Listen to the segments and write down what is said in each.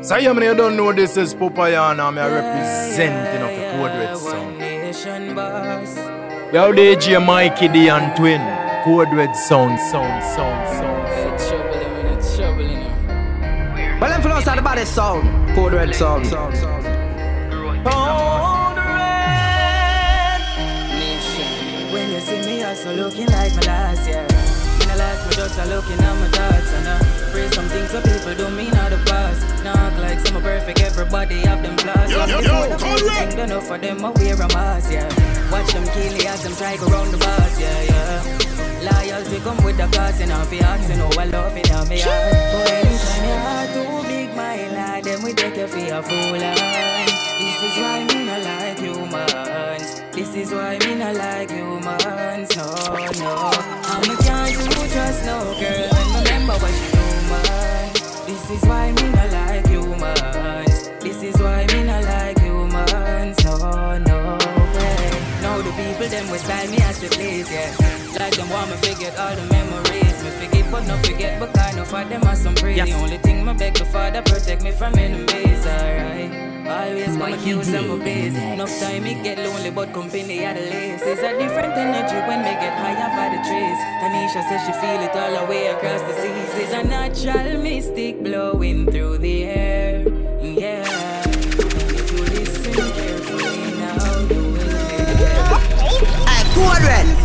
So yeah, man, you don't know this is Popayana. I'm representing of the Code Red Sound. Yo, DJ Mikey D and Twin. Code Red Sound, sound, sound, sound. Well, I'm from outside the body sound. Code Red Sound. When you see me, also looking like my last year. Just a looking at my thoughts and I pray some things so people don't mean out the past. Knock like some perfect, everybody have them flaws. Yo, yo, yo, correct. Think enough for them, I wear a mask, yeah. Watch them kill me as them try go round the bars, yeah, yeah. Loyalty come with the cost, and you ask, you know I love it, now me heart. But anytime your heart too big, my lad, then we take you for a fool, this is why me not like humans. This is why me not like humans, no, no. I'm a can't trust no girl, and remember what you do, man. This is why me not like humans. This is why me not like humans, no, no way. Now the people them will style me as they please, yeah. Like them want me forget all the memories. Me forget but no forget, but kind of them are some pray. Yes. Only thing my beg the father protect me from enemies, alright. Always my kills and my base. Enough time it get lonely, but company at the least. It's a different energy when they get higher by the trees. Tanisha says she feel it all the way across the seas. It's a natural mystic blowing through the air. Yeah. If you listen carefully now, you will hear. 200.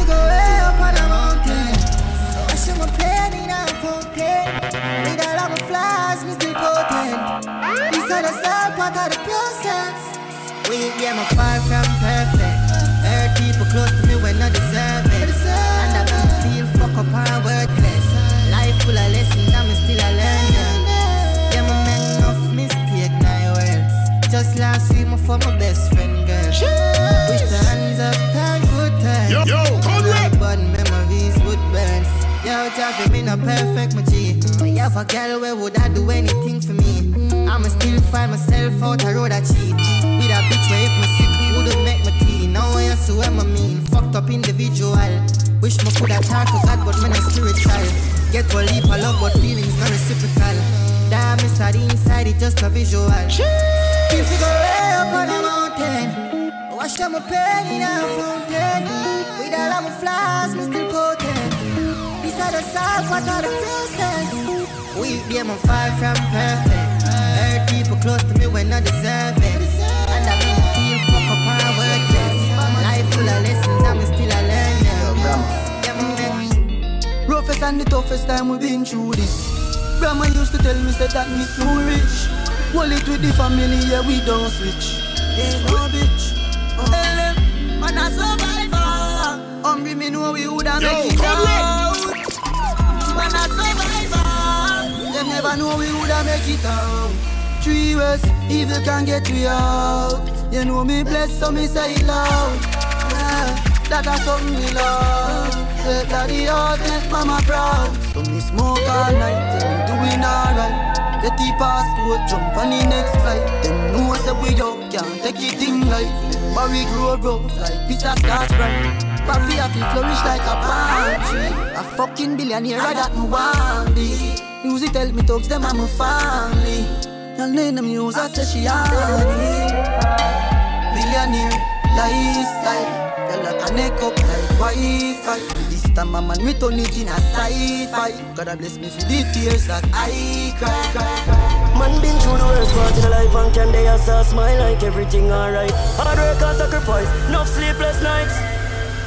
Part of the process. We yeah, I'm far from perfect. Hurt people close to me when I deserve it. And I feel fuck up and worthless. Life full of lessons, I'm still a learner. Yeah, my man enough mistake now well. Just last week, my for my best friend girl. Wish the hands of time would turn. Yo, yo, correct. But memories would burn. Yo, Javi, me not perfect, my G. But you have a girl where would I do anything for me? I'ma still find myself out a road I cheat. With a bitch where if my sick wouldn't make my tea. Now I see what I mean. Fucked up individual. Wish me coulda talk to God, but man, I'm spiritual. Get one leap of love, but feelings not reciprocal. Damn, it's the inside, it just a visual. If you go way up on a mountain, wash down my pain in a fountain. With all of my flaws, me still potent. Are the sad part of the process. We be I'm far from perfect. Hurt people close to me when I deserve it. And I make me feel fuck up and worthless. Life full of lessons, I'm still a learner. Yeah, my man. Roughest and the toughest time we've been through this. Grandma used to tell me say that me too rich. Hold it with the family, yeah we don't switch. There's no bitch. Oh, LM, man a survivor. Hungry me know we woulda Yo, make it come out. Man a survivor. Them never know we woulda make it out. Three ways, evil can get we out. You know me blessed, so me say it loud. Yeah, that a something we love. Take daddy out, make mama proud. So me smoke all night, yeah, we doing alright. Get the passport, jump on the next flight. Them know say we up, can't take it in life. But we grow rough like Peter Scotch brand. Papi I to flourish like a palm tree. A fucking billionaire, I that me want be. Music tell me thugs them I'm a family. Y'all name them use, I say she honey. Billionaire lifestyle. Tell her connect up like Wi-Fi. This time a man we turn it in a sci-fi. God bless me for the tears that I cry. cry. Man been through the worst part of life and can they also smile like everything alright. Hard work and sacrifice, enough sleepless nights.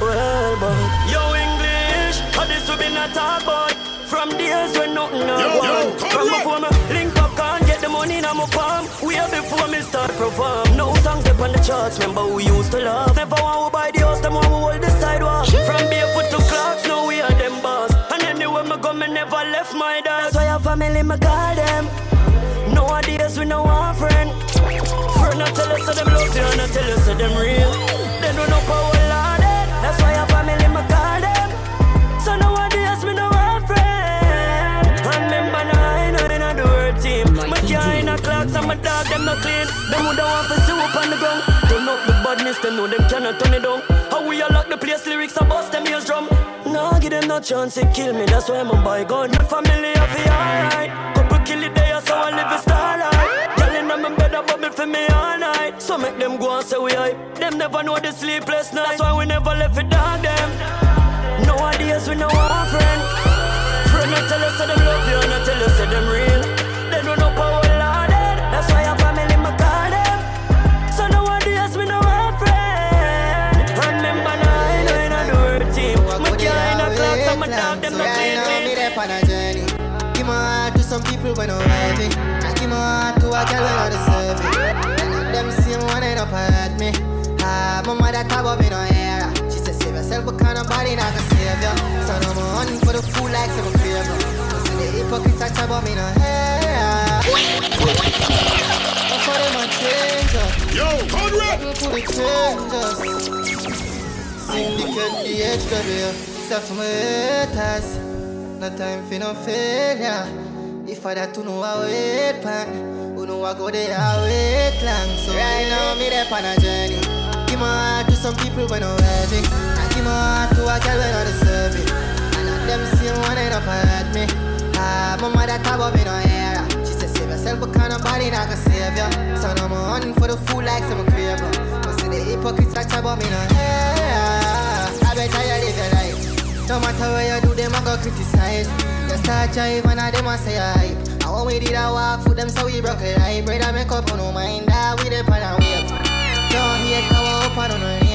Well, but yo English, how this we been a talk about. From days when nothing Yo, no yo, one. From before me link up, can't get the money in my palm. Way before me start perform. No songs up on the charts, remember we used to love. Never want to buy the house, them want to hold the sidewalk. From barefoot to clocks, now we are them boss. And anywhere me go, me never left my dad. That's why our family me call them. Nowadays we no want friend. Friend not tell us that them love you and not tell us that them real. They don't know power loaded. That's why our family me call them. Friend. And remember now I they the word team. My car in a clocks and my dog them not clean. Them would want to soup on the ground. Turn up the badness, them know them cannot turn it down. How we a lock the place, lyrics and bust them ears drum. Nah, give them no chance to kill me. That's why I'm a buy gun. The family of the alright. Couple kill it there, so I live a starlight. for me all night. So make them go and say we hype. Them never know the sleepless night. That's why we never left it down them. Nowadays we know our friend. Friend, I tell us that them love you and I tell us that them real. They don't know power loaded. That's why your family my call them. So no one nowadays we know our friend. Remember nine, nine on the word team. My kind of clocks and my dog them not clean. Right now, me there on a journey. Give my heart to some people when I'm heavy. I give my heart to a girl when I. And of them same one end up hurt me. Ah, my mother talk about me no hair. Save yourself, but kind of body not save you. So no more hunting for the fool like some crave. So the hypocrites I about me no hair. But for them I change up. Yo, us. Syndicate the edge. Stuff my haters. No time for no failure. If I that to know I wait pan, who know I go there I wait long. So right now me there on a journey. Give my heart to some people when I'm heavy. Heart to a girl when I deserve it. And of them same one end up hurt me. Ah, my mother talk about me no hair. She said save yourself, but kind of body not gonna save ya. So no more hunting for the fool like some craver. But see the hypocrites that talk about me no hair. I better you live your life. No matter where you do, them I go criticize. You start jive and them I say hype. I want we did a walk for them, so we broke it right. Brother make up on no mind that we pan and wave. Don't hate cover up on no.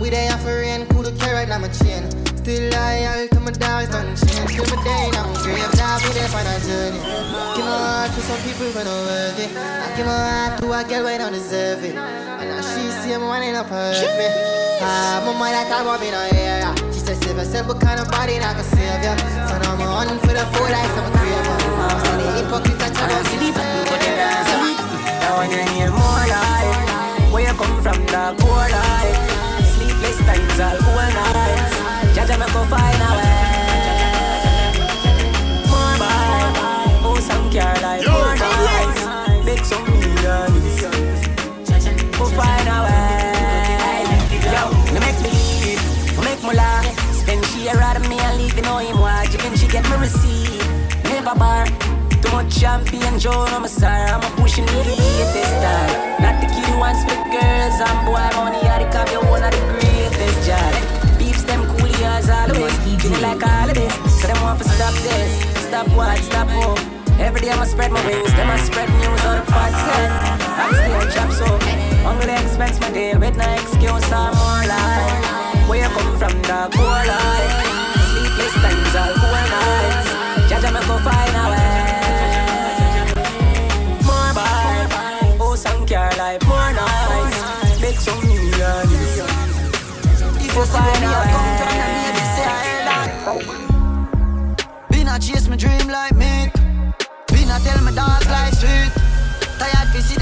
We there for rain, cool to carry on my chain. Still loyal to my dogs, don't change. Till my day in my grave, now we there on a journey. Give my heart to some people when I'm worthy. I give my heart to a girl when I deserve it. And now she see me wanting up hurt me. Ah, my mother talk about me no hair. She said save yourself, but kind of body not gonna save ya. So now I'm on for the fool like some craver. So the hypocrites I talk about me no hair. Now when you hear more life, where you come from, the poor life. Sleepless times all cool nights. Jaja me go find a way. More vibe, oh some care like more nights. Make some millions, go find a way. Yo, me make me leave, me make me laugh. Spend she out of me and leave, you know him watch. Even she get me receipt, never bar. Too much champagne, Joe, no, I'm. I'm a pushing the latest style. Not the kid who wants big girls and boy money. I the copy one of the greatest job. Beeps them coolie as always. Feeling like all of this. So them want to stop this. Stop what? Stop hope. Every day I'ma spread my wings. Them I spread news on the pot set. I'm still chop so. Hungry expense my day with no excuse or more life. Where you come from, the poor life. Sleepless times, all cool nights. Jaja me go find a Been a chase my dream like me. Been a tell my dogs like sweet. Tired to see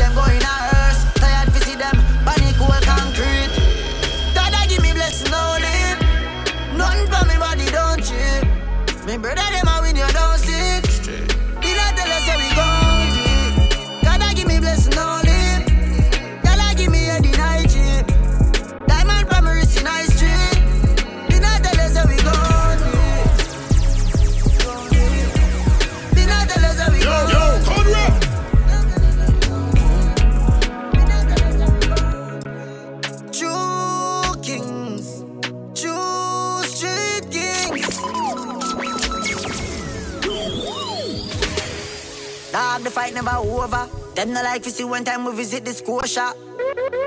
fight never over. Them no like to see one time we visit the squasher.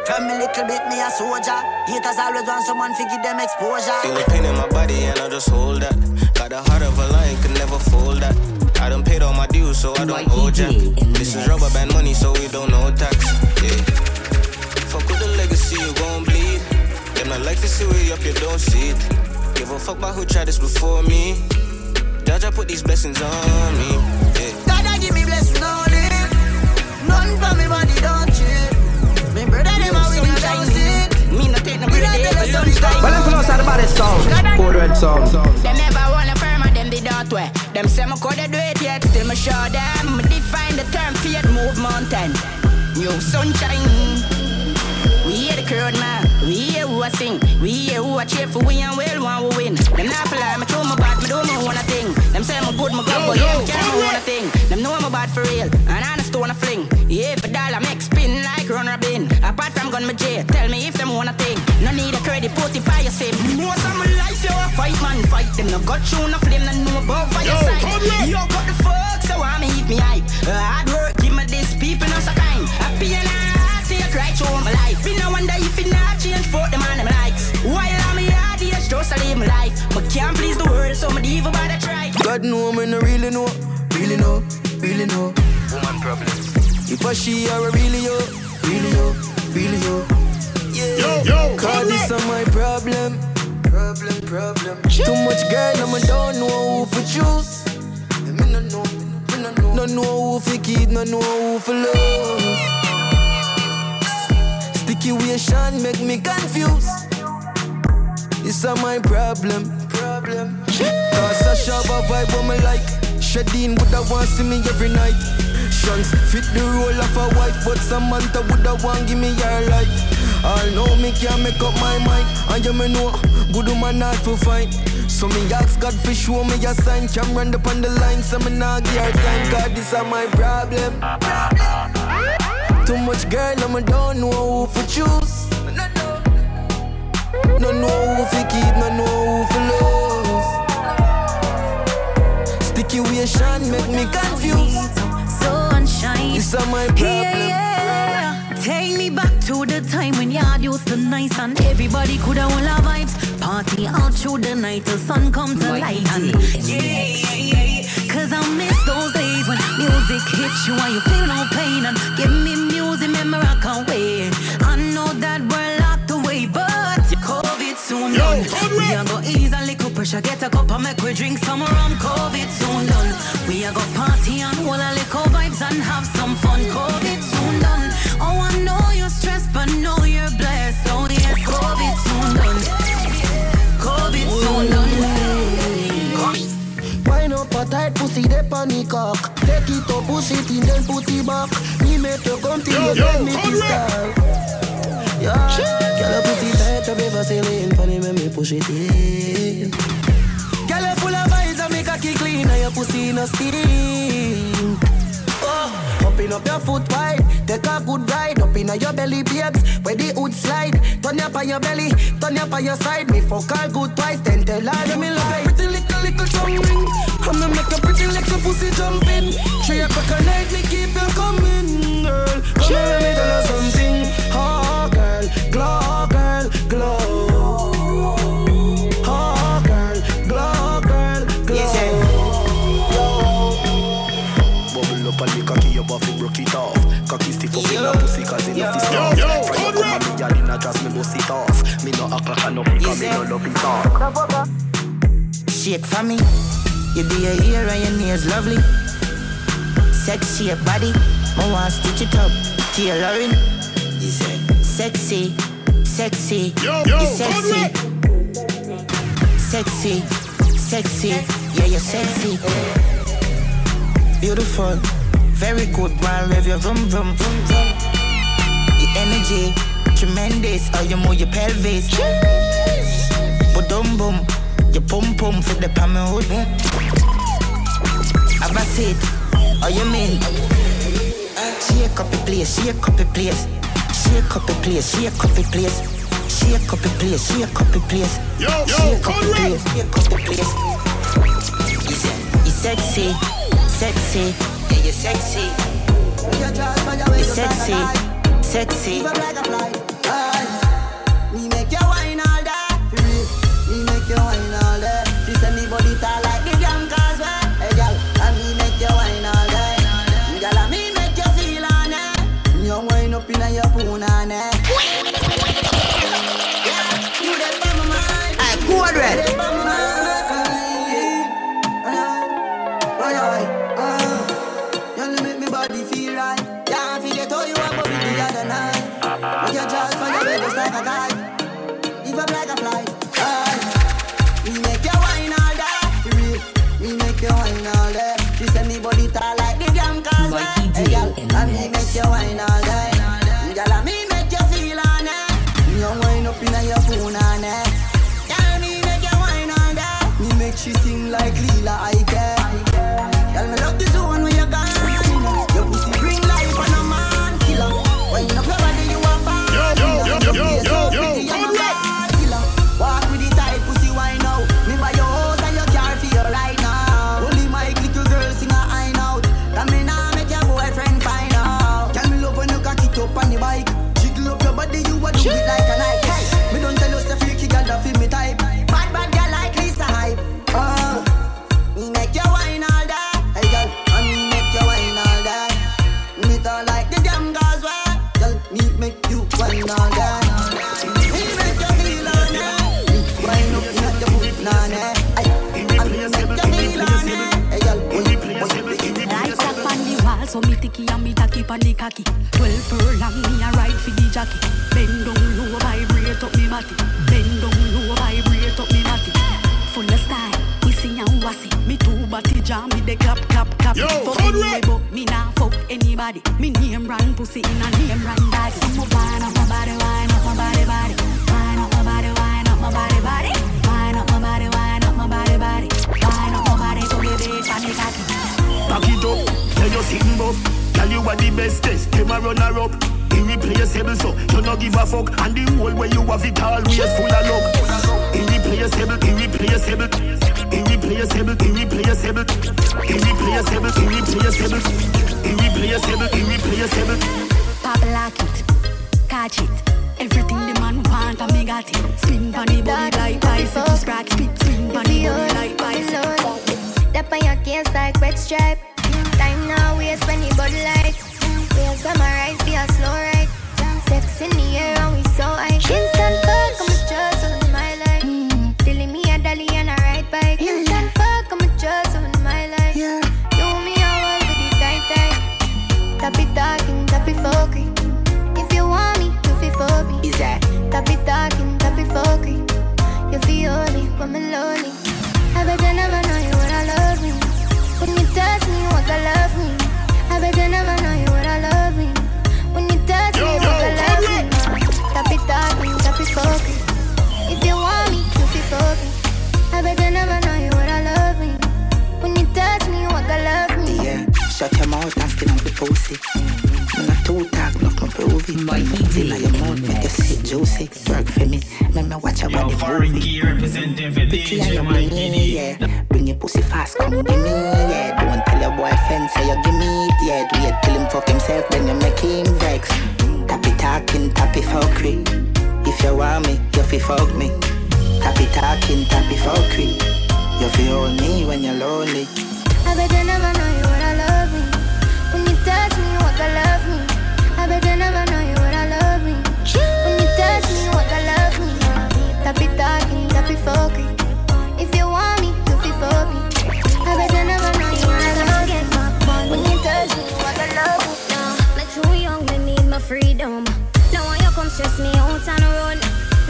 From a little bit, me a soldier. Haters always want someone to give them exposure. Feel the pain in my body and I just hold that. Got the heart of a lion, could never fold that. I done paid all my dues, so I don't owe jack. This is rubber band money, so we don't know tax. Yeah. Fuck with the legacy, you gon' bleed. Them not like to see we up, you don't see it. Give a fuck about who tried this before me. Jaja put these blessings on me. None for me body don't cheat. Me brother them a win you don't. Me no take no Me break. not tell us how we gon' Well, them fellows are the baddest sound. Code red sound. Them never wanna firm and them the dot way. Them say me coulda do it yet, still me show them. Me define the term fear move mountain. New sunshine. We hear the crowd man, we hear who I sing, we hear who I cheer for we and well one we win. Them not fly, me throw my bad, me do my own a thing. Them say me good, me good, but yo, them care my own a thing. Them know I'm a bad for real, gun, my J. Tell me if them wanna think. No need a credit, put it by your sim. Most of my life, you a fight, man, fight them. No got you, no flame, no know about for your side. You got the fuck, so I me eat me hype. Uh, hard work, give me this, people no so kind. Happy and I see you cry through my life. Be no wonder if it not change for the man them likes. While I'm a hard age, just to live my life. But can't please the world, so me diva by the try. God know me no really know, really know, really know. Woman problem. If I she are a really yo, really yo, really yo. Yeah. Yo, yo, Cause this are my problem. Problem, problem. Too much girl, I'm don't know who for choose. And Me no know, me no know. No know who for keep, no know who for love. Sticky Situation make me confused. This are my problem. Problem. Cause Sasha have a vibe on me like. Shadeen woulda want see me every night. Shanks fit the role of a wife, but Samantha woulda want give me her life. I know me can't make up my mind, and you me know good woman not to find. So me ask God for show me a sign. Can't run up on the line, so me not give her time. God, this are my problem. Too much girl, me don't know who for choose. No know who for keep, no know who for lose. Sticky Situation make me confused. This my problem. Yeah, yeah. Take me back to the time when yard used to nice and everybody could have all our vibes. Party all through the night till sun comes to light and yeah, yeah, yeah. Cause I miss those days when music hits you and you feel no pain and give me music, memory I can't wait. I know that we're soon done. correct. We are go ease a little pressure, get a cup and make we drink some rum. COVID soon done. We are go party and hold a little vibes and have some fun. COVID soon done. Oh, I know you're stressed, but know you're blessed. Oh yes, COVID soon done. COVID soon done. Wine up a tight pussy, they panic cock. Take it up, push it in, then put it back. Me make you come to Yo, you, yo, me come Yeah, girl, a pussy tight, up ever sailing, funny when me push it in. Girl, you full of vibes, and make a kick clean, and your pussy no stink. Open up your foot wide, take a good ride up in your belly, babes. Where the hood slide, turn up on your belly, turn up on your side. Me fuck her good twice, then tell her me like pretty little little tongue ring. I'ma make a pretty little pussy jump in. Three o'clock at night, me keep you coming, girl. Come here, let me tell you something. Oh, girl, glow, girl, glow. Like a no me love it off. Shake for me. You do your hair and your nails lovely. Sexy your body. I want stitch it up. Tailoring. You say sexy, sexy. Yo, yo, you sexy, sexy, sexy. Yeah, you're sexy. Beautiful, very good. One rev your vroom vroom vroom vroom. Your energy tremendous. How you move your pelvis. But dum boom, your pum pum for the palm hood. Have a seat. How you mean? Shake up the place, shake up the place. Shake up the place, shake up the place. Shake up the place, shake up the place. Yo, yo, Shake up the place, shake up the place. You sexy, sexy, yeah, you're sexy, you're sexy, sexy. Up inna your poon on it. Step on your case like wet stripe. Time now waste when you body light. Wheels summarize, be a slow ride. Sex in the air and we so high. Instant fuck, I'm a trust on my life. Tilly me a dolly and a ride bike. Instant fuck, I'm a trust on my life. Do me a world with the tight tight. Tap it talking, tap it fucking. If you want me, you feel for me. Is that? Tap it talking, tap it fucking. You feel me, but me lonely. Touch me, you love me. I bet I never know you would I love me. When you touch me, you want love me. Tap it talking, tap it fucking. If you want me, you feel fucking. I bet I never know you would I love me. When you touch me, you want to love me. Yeah, shut your mouth and spin up the pussy. Me not too talk, not no prove it. My Inna your mouth, make you sit juicy. Work for me, make me watch your Yo, body foreign movie. representing for Pretty and DJ you bring yeah. Bring your pussy fast, come give me, yeah. Don't tell your boyfriend, say you give me it, yeah. Do it till him fuck himself, then you make him vex. Tappy talking, tappy fuckery. If you want me, you fi fuck me. Tappy talking, tappy fuckery. You fi hold me when you're lonely. I bet I never know you would I love me. When you touch me, you want to love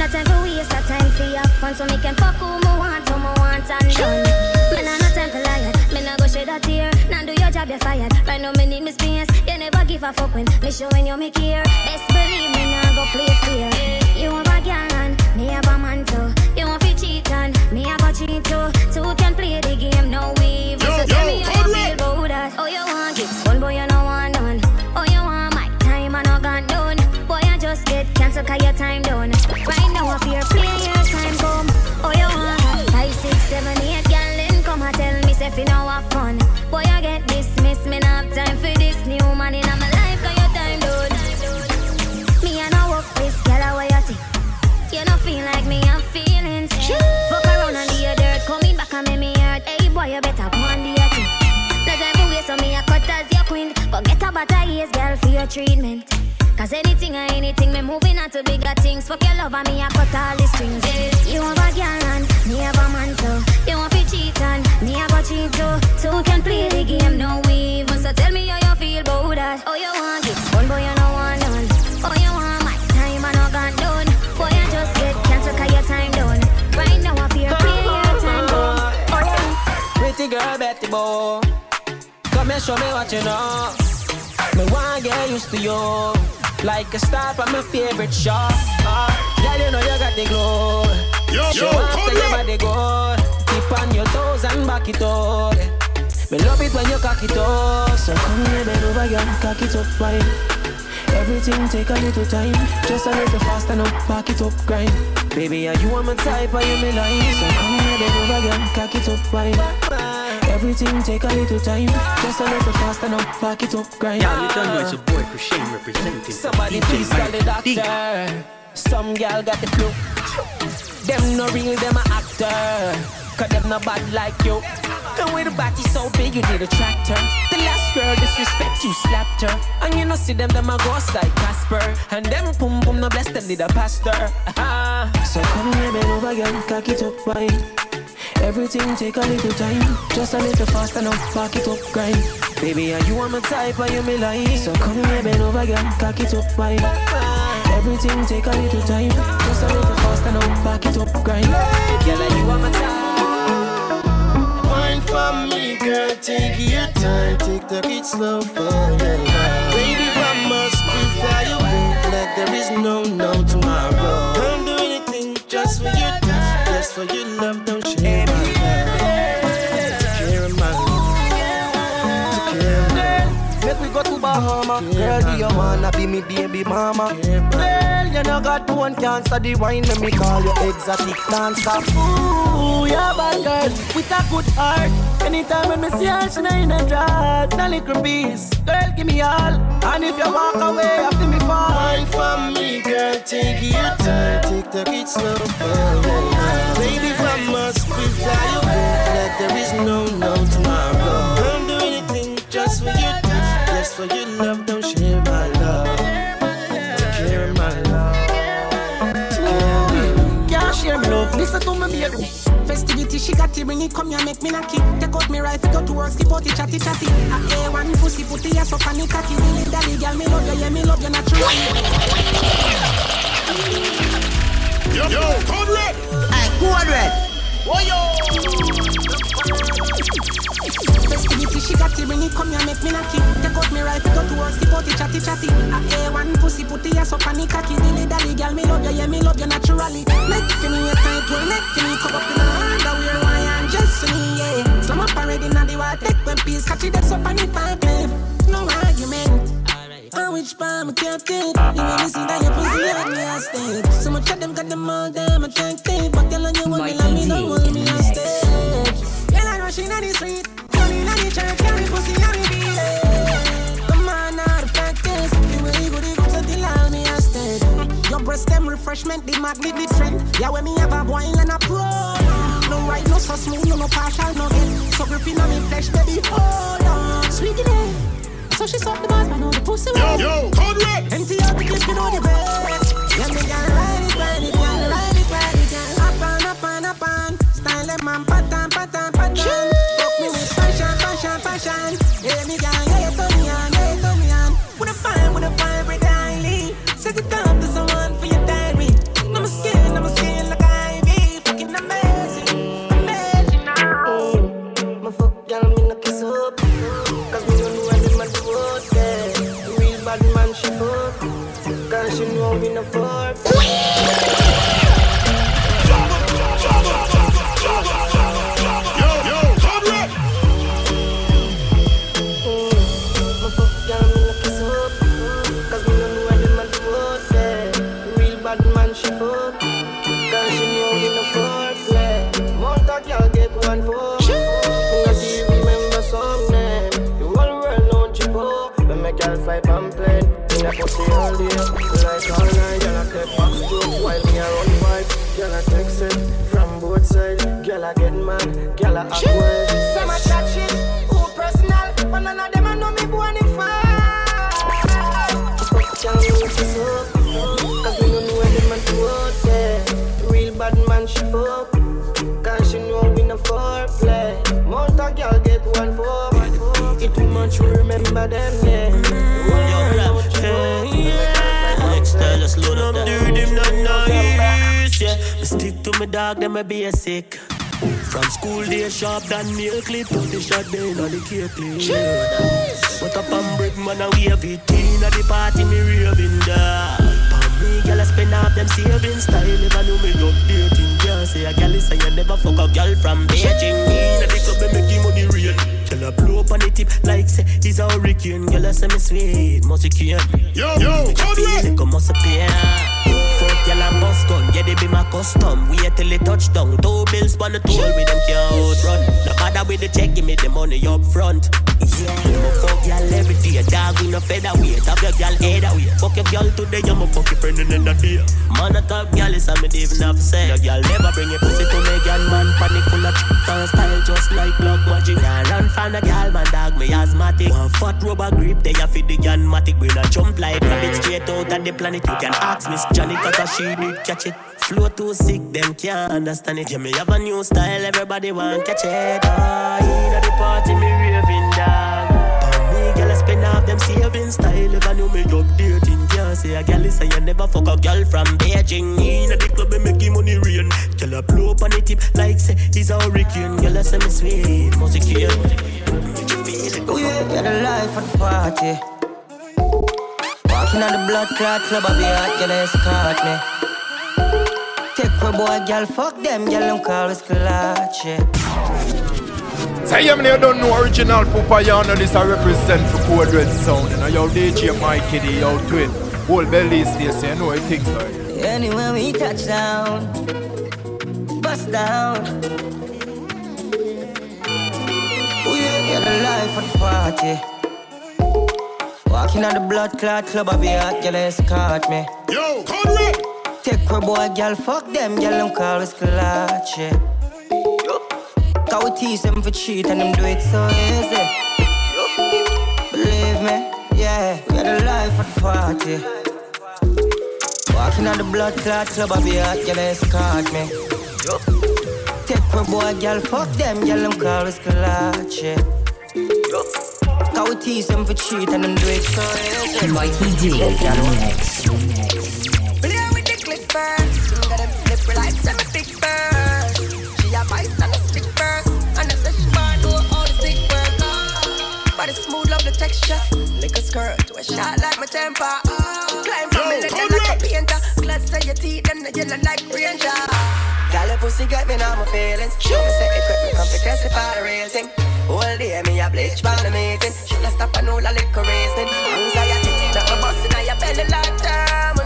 Not time for waste of time for your fun, so me can fuck who me want, who me want and done. Me nah no time for liar, me nah go shed a tear. Now do your job, you're fired. Right now me need me space. You never give a fuck when me showing you me care. Best believe me nah go play fair. You have a girl and me have a man your treatment. Cause anything or anything, me moving on to bigger things. Fuck your love and me a cut all the strings. You have a girl and me have a man too. You want to cheat and me a go cheat too. Two can play the game, no weave. So tell me how you feel about that. Oh, you want it, one boy you no want none. Oh, you want my time and no gone done. Boy, I just get cancelled 'cause your time done. Right now I fear play your time done. Oh, yeah. Pretty girl Betty Boy Come and show me what you know Me wanna get used to you. Like a star from my favorite show. Uh, Girl, you know you got the glow Yo, Show yo, come your body good Keep on your toes and back it up. Me love it when you cock it up. So come here, bend over, girl, cock it up, fine Everything take a little time. Just a little faster now, back it up, grind. Baby, are you on my type, are you me like? So come here, bend over, girl, cock it up, fine Everything take a little time Just a little faster now, back it up, grind Yeah, you done know it's your boy Christian representing. Somebody please call the doctor. Some gal got the flu. Them no real, them a actor. Cause them no bad like you. And with a body so big, you need a tractor. The last girl disrespect you slapped her. And you know see them, them a ghost like Casper. And them boom boom, no bless them need a pastor. Uh-huh. so come here, bend over, girl, cock it up, wine. Everything take a little time, just a little faster now, back it up, grind. Baby, are you on my type, are you me like? So come here, bend over, girl, cock it up, wine. Everything take a little time, just a little faster now, back it up, grind. Girl, are you on my type? Wine for me, girl, take your time, take the it slow for your. Baby, I must be fly away like there is no no tomorrow. I'll do anything just for your touch, just for your love, Make we go to Bahama. Girl, do you wanna be me baby mama? Girl, you know got one cancer. The wine let me call you exotic dancer. Ooh, yeah, bad girl with a good heart. Anytime when me see her, she not in a dress. A little piece, girl, give me all. And if you walk away after me fall, Wine for me, girl, take your time, take the it slow for. Baby, I must be fly away like there is no no tomorrow. Touch, you for love, don't share my love. Take care of my love. can't share me love. Listen to me, baby. Festivity, she got it, bring it, come here, make me knock it. Take out me rifle, go to work, skip out it, chatty chatty. A A1 pussy, put the ass up on the cocky. Really daddy, girl, me love you, yeah, me love you naturally. Yo, yo, code red. Hey, code red. Oh yo. Festivity, she got it, bring it, come here, make me knock it. Take out me rifle, go to work, skip out it, chatty chatty. A A1 pussy, put the ass up on the cocky. Really daddy, girl, me love you, yeah, me love you naturally. For me a tight one, for me come up in the underwear, why I'm just for me, yeah. Slam up already, now the water, take one piece, catch it, that's up on the five cliff. No argument. On which I kept it You really see that your pussy me hostage So much of them got them all damn attractive But girl, on you want me me, hold me hostage Girl, I rushing on the street refreshment, the magnet, the strength Yeah, when me have a boil and a pro No right, no so smooth, no, no partial, no get So gripping on me flesh, baby, hold on Sweet it so she suck the bars, man, on the pussy Yo, yo, code red. Empty out the clip, you know the best. Yeah, me can ride it, ride it, girl, ride it, ride it, girl. Up on, up on, up on. Style them man, pattern, pattern, pattern. Bad man she fuck. Cause she know me no fuck play Mount a girl get one for Me not even remember some name The whole world know Chipo When my girl fly pan plane. Me a pussy all day. Like all night Girl a take back stroke While me a run fight Girl a text it From both sides. Girl a get mad Girl a act wild. Some a chat shit, who personal, but none of them a know me born Much we remember them yeah Next style, just load up that. Do them not nice, yeah. Me stick to me dog, them a basic. From school day sharp than nail clip to the shot down on the cake clip. Put up on brick man and wave it in at the party me raving da. Palm me gyal a spend half them savings style. Never know me love dating. Can't say a is say you never fuck a gyal from Beijing. In at the club me make him money rain. Gyal a blow up on the tip like say he's a hurricane. Gyal a say me sweet, must you cane. Yo, yo, code red. Come on, pain. Fuck girl and bust gun. Yeah, they be my custom. Wait till they touch down. Two bills on the toll with them can't outrun. No matter with the check, give me the money up front. Yeah, I'm a fuck girl every day. Dog with no featherweight. Have your girl head away. Fuck your girl today, I'm a fuck your friend in the day. Man, a top girl is a me even have say. Your girl never bring your pussy to me, girl. Man, panic full of chick. style just like block magic. Now run from the girl, man, dog me asthmatic. One fat rubber grip, they a fit the gunmatic. Bring a jump like rabbit straight out of the planet. You can ask Miss Johnny, cause she did catch it. Flow too sick, them can't understand it. Yeah, me have a new style, everybody want catch it. Ah, in the party, me raving dog. For me, girl, I spend off them saving style. If I knew me updating, can't say a girl is say you never fuck a girl from Beijing. In the club, me making money rain. Girl, I blow up on the tip like say he's a hurricane. Girl, I say me sweet, music here. Oh yeah, got the life of the party. On the blood clot club, I be hot, girl, escort me. Take a boy, girl, fuck them, girl, them call us clutch. Say man, you don't know original Pupayana, this I represent for Code Red Sound. And know, yo, DJ Mikey D, yo, twin. Whole belly stay, so you know it things like Anywhere we touch down, bust down. Oh yeah, you're the life of the party. Walking on the blood clot club, I be hot, girl, escort me. Yo, Conrad! Take her boy, girl, fuck them, girl, them call us clutch, yeah. Cause we tease them for cheat and them do it so easy. Believe me, yeah, we are the life of the party. Walking on the blood clot club, I be hot, girl, escort me. Take her boy, girl, fuck them, girl, them call us clutch, yeah. Cause we tease them for cheat and them do it so easy. Mikey D, the mix first. She got a lip like semi thick first. She a vice and a stick first. And I said she want know all the stick work. Body smooth, love the texture. Lick a skirt to a shot like my temper. Climb me like a painter. Glass on your teeth and the yellow like ranger. Your pussy got me now my feelings. Show me say it quick, me come to testify the real thing. All day me a bleach by the meeting. Should I stop and all the liquor racing? Anxiety, not a bust in your belly like time,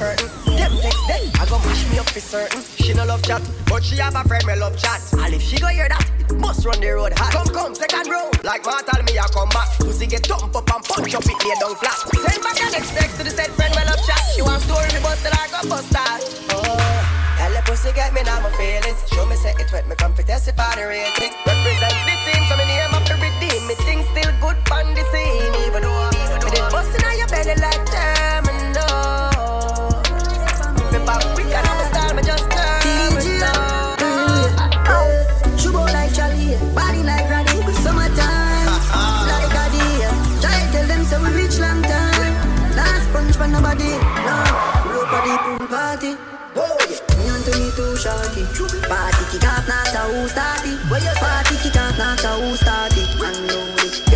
curtain. Them text then, I go push me up for certain. She no love chat, but she have a friend me love chat. And if she go hear that, it must run the road hot. Come, come, second row. Like tell me I come back. Pussy get thump up and punch up it lay down flat. Send back an next text to the said friend me love chat. She want story me bust till I go bust that. Oh. Tell the pussy get me now my feelings. Show me say it wet, me come for testify the rating. Represent the team, so me name up to redeem. Me things still good on the scene, even though me did busting on your belly like terminal. For nobody, no. Rope party, pool party. too shorty. Party kick off, not a who start it. Party kick off, not a who start it. Unload it,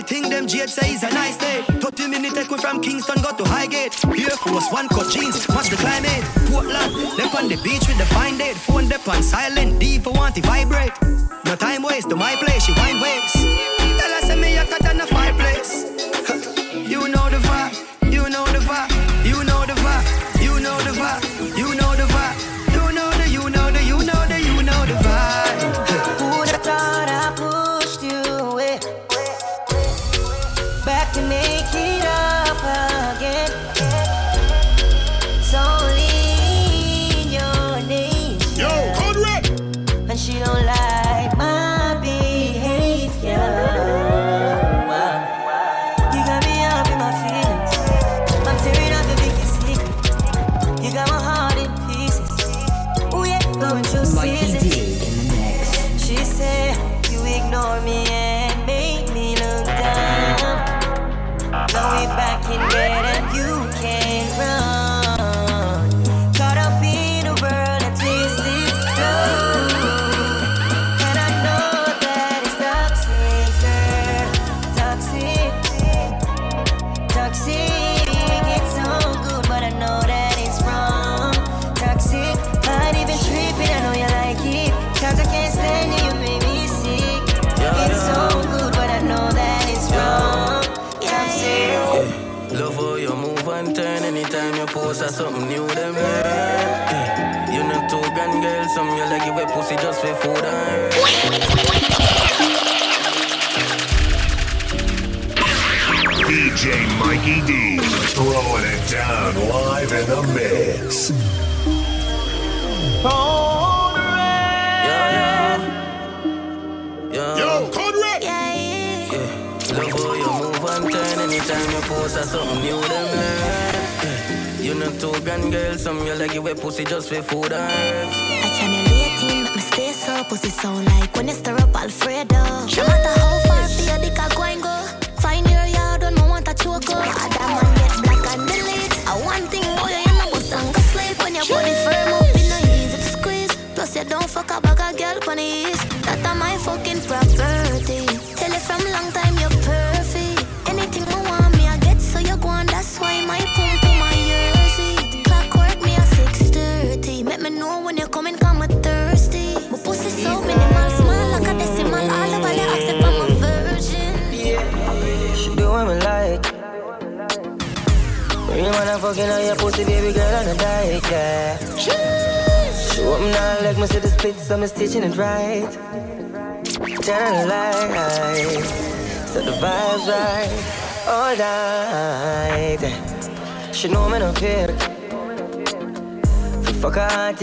the thing. Them Jade say it's a nice day. 30 minutes take we from Kingston go to Highgate. Air Force one cut jeans, match the climate. Portland, them on the beach with the fine date. Phone dep on silent, D for want to vibrate. No time waste to my place, she wine waste.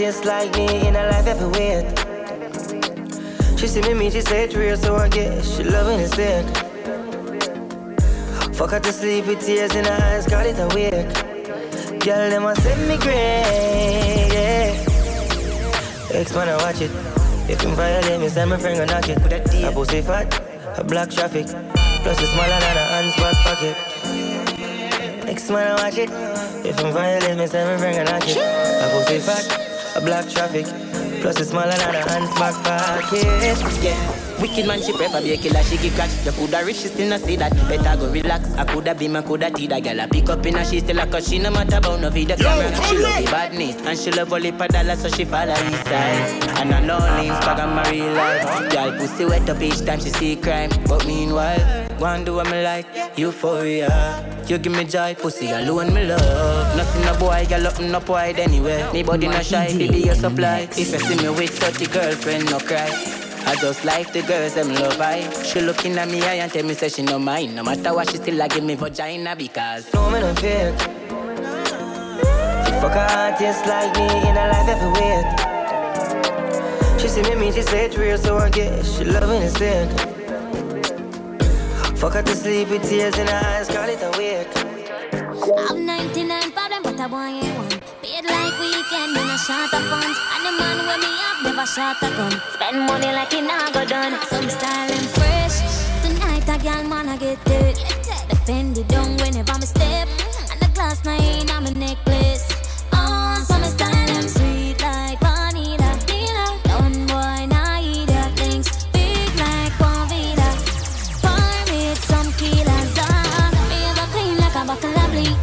Artist like me in a life wait. She see me meet, she say it's real, so I guess she loving it sick. Fuck her to sleep with tears in her eyes, got it a wake. Girl, them a send me great, yeah. Ex man, I watch it. If him violate me, send my friend go knock it. A pussy fat, a black traffic. Plus it's smaller than a hand's back pocket. Ex man, I watch it. If him violate me, send my friend go knock it. A pussy fat, a black traffic. Plus it's smaller than a hand's back pocket. Yeah. Wicked man, she prefer be a killer, she give catch. You coulda rich, she still not see that. Better go relax. I coulda be my coulda tea that girl. I pick up in her, she still a cause she no matter about no video camera. She love the badness and she love only per dollar, so she follow his side. And I know Instagram my real life. Girl pussy wet up each time she see crime. But meanwhile, go do what me like. Euphoria. You give me joy, pussy alone me love. Nothing a boy, girl up no wide anyway. Me body no shy, be your supply. If you see me with 30 girlfriend, no cry. I just like the girls, them love I. She looking at me eye and tell me say she no mind. No matter what, she still a give me vagina because. No me no fake. Fuck a artist like me in a life every wait. She see me meet, she say it's real, so I guess she loving it sick. Fuck her to sleep with tears in her eyes, call it a wake. I'm 99 problem, but I want you one. Paid like weekend in a shot of funds. And the man with me up never shot a gun. Spend money like it not go done. Some style and fresh. Tonight a girl man I get it. Defend it down whenever me step. And the glass nine on my necklace.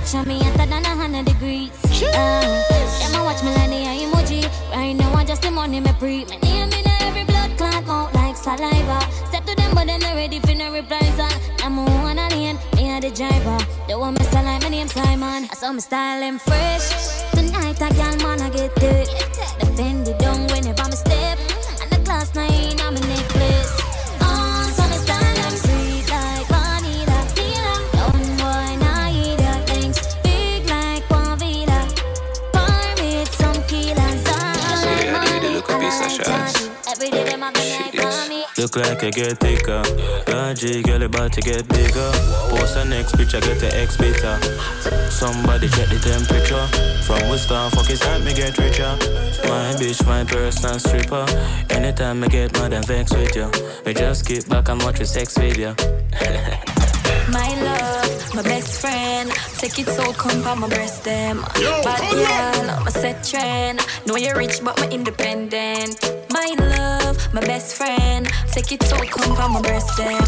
Bleach. Me hotter than a hundred degrees. Uh, them a watch me like the emoji. Right now I just the money me pre. Me name in every blood clot out like saliva. Step to them, but then they ready for no replies. I'm a one alien, me a the driver. The one me like my name Simon. I saw me style and fresh. Tonight a gal man I get it. The Fendi me. Look like I get thicker. Largy girl about to get bigger. Post the next picture, get the X bitter. Somebody check the temperature. From we start, fuck is time me get richer. My bitch, my personal stripper. Anytime I get mad and vex with you, me just keep back and watch your sex video. My love, my best friend. Take it so come on my breast them. Yo, Bad come girl, I'm a set trend. Know you're rich, but my independent. My love, my best friend. Take it so come on my breast them.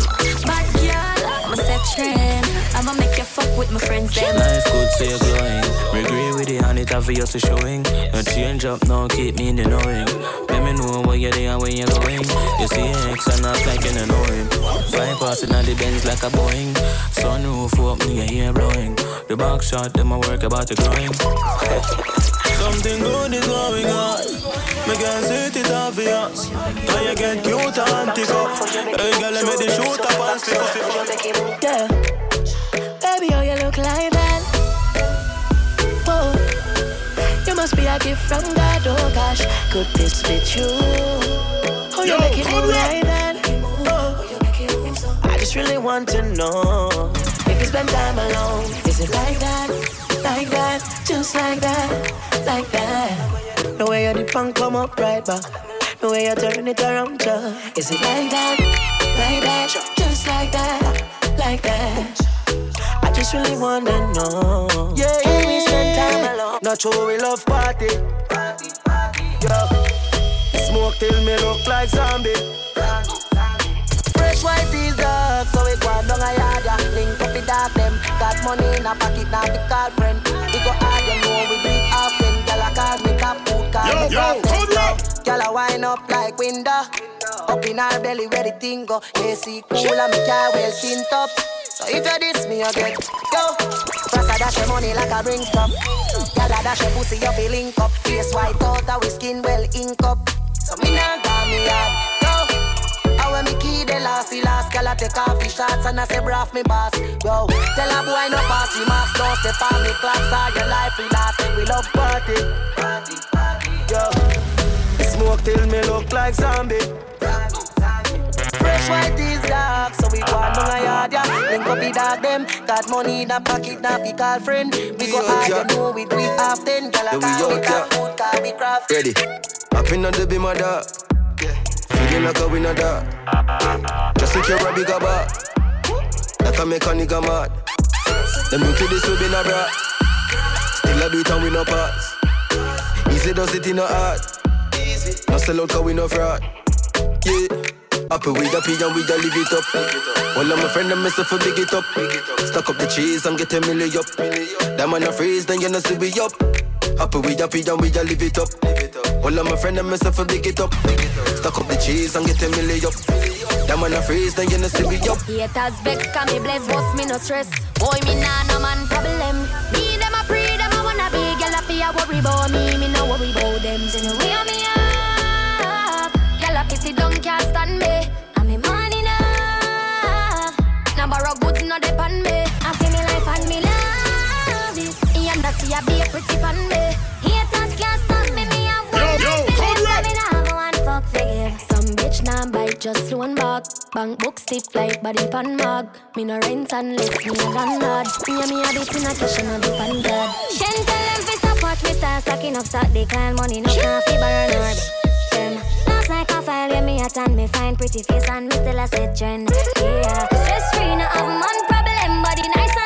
Bad girl, I'm a set trend. I'ma make you fuck with my friends them. Life good, so you're glowing. We agree with it, and it obviously showing. No change up, no keep me in the knowing. Let me know where you're there and where you're going. You see X and act like you don't know him. Fly passing on the Benz like a Boeing. Sunroof up, me your hair blowing. The back shot, them I work about the grind. Something good is going on. Me can see it obvious. Now you get cute and tick up. Hey, girl, let me the shoot up and slip up. Yeah. Baby, how you look like that? Whoa. You must be a gift from God, oh gosh. Could this be true? How you Yo, make it come move like that? Oh. I just really want to know if you spend time alone. Is it like that? Like that? Just like that? Like that? The way you dip and come up right back. The way you turn it around, yeah. Is it like that? Like that? Just like that? Like that? I just really wanna know. Yeah, Can we spend time alone? Not sure we love party. Yeah. Smoke till me look like zombie. Fresh white is dark, so we go down the dark them. Got money in a pocket, now we call friend. We go hard, you know we do it often. Girl, I call me top food, call Yo, me yo, come. Girl, I wind up like window. Up in her belly where the thing go. AC cool and me car well tint up. So if you diss me, you get yo. First I dash your money like a ring cup. Girl, I dash your pussy, you feel link up. Face white out, our skin well ink up. So me nah got me hard, yo. When me key the last, the last girl I take off the shots and I say braff me boss. Yo, tell a boy no pass the marks, don't step on me clocks, all your life we last. We love party, party, party, yo. Smoke till me look like zombie. Fresh white is dark, so we go on a yard, yeah. Link up dog them, got money in a pocket, now we call friend. We go hard, you know we do it often. Girl, I we call food, call me craft. Ready. Up in the be my dog. Feeling like a winner dog. Just secure a bigger bar. That can make a nigga mad. Them new to this we been a brat. Still I do it and we no pass. Easy does it in a heart. No sell out cause we no fraud. Yeah. Happy we happy and we a live it up. All of my friend and myself a big it up. Stack up the cheese and get a milli up. That man a freeze, then you know see we up. Happy we happy and we a live it up. All of my friend and myself a big it up. Stack up the cheese and get a milli up. That man a freeze, then you know see we up. Haters vex, can me bless, boss me no stress. Boy, me nah no man problem. Me them a pre, them a wanna be. Girl a fear worry about me, me no worry about them. So no just loan back. Bank book stiff like body pan mag. Me no rent unless me a landlord. Me and me a bit in a cash and a dip and God. Shen tell them fi watch me start stacking up stock. They call money no fi burn or them. Last like a file where me a tan me find pretty face and me still a set trend. Yeah, stress free no have man problem. Body nice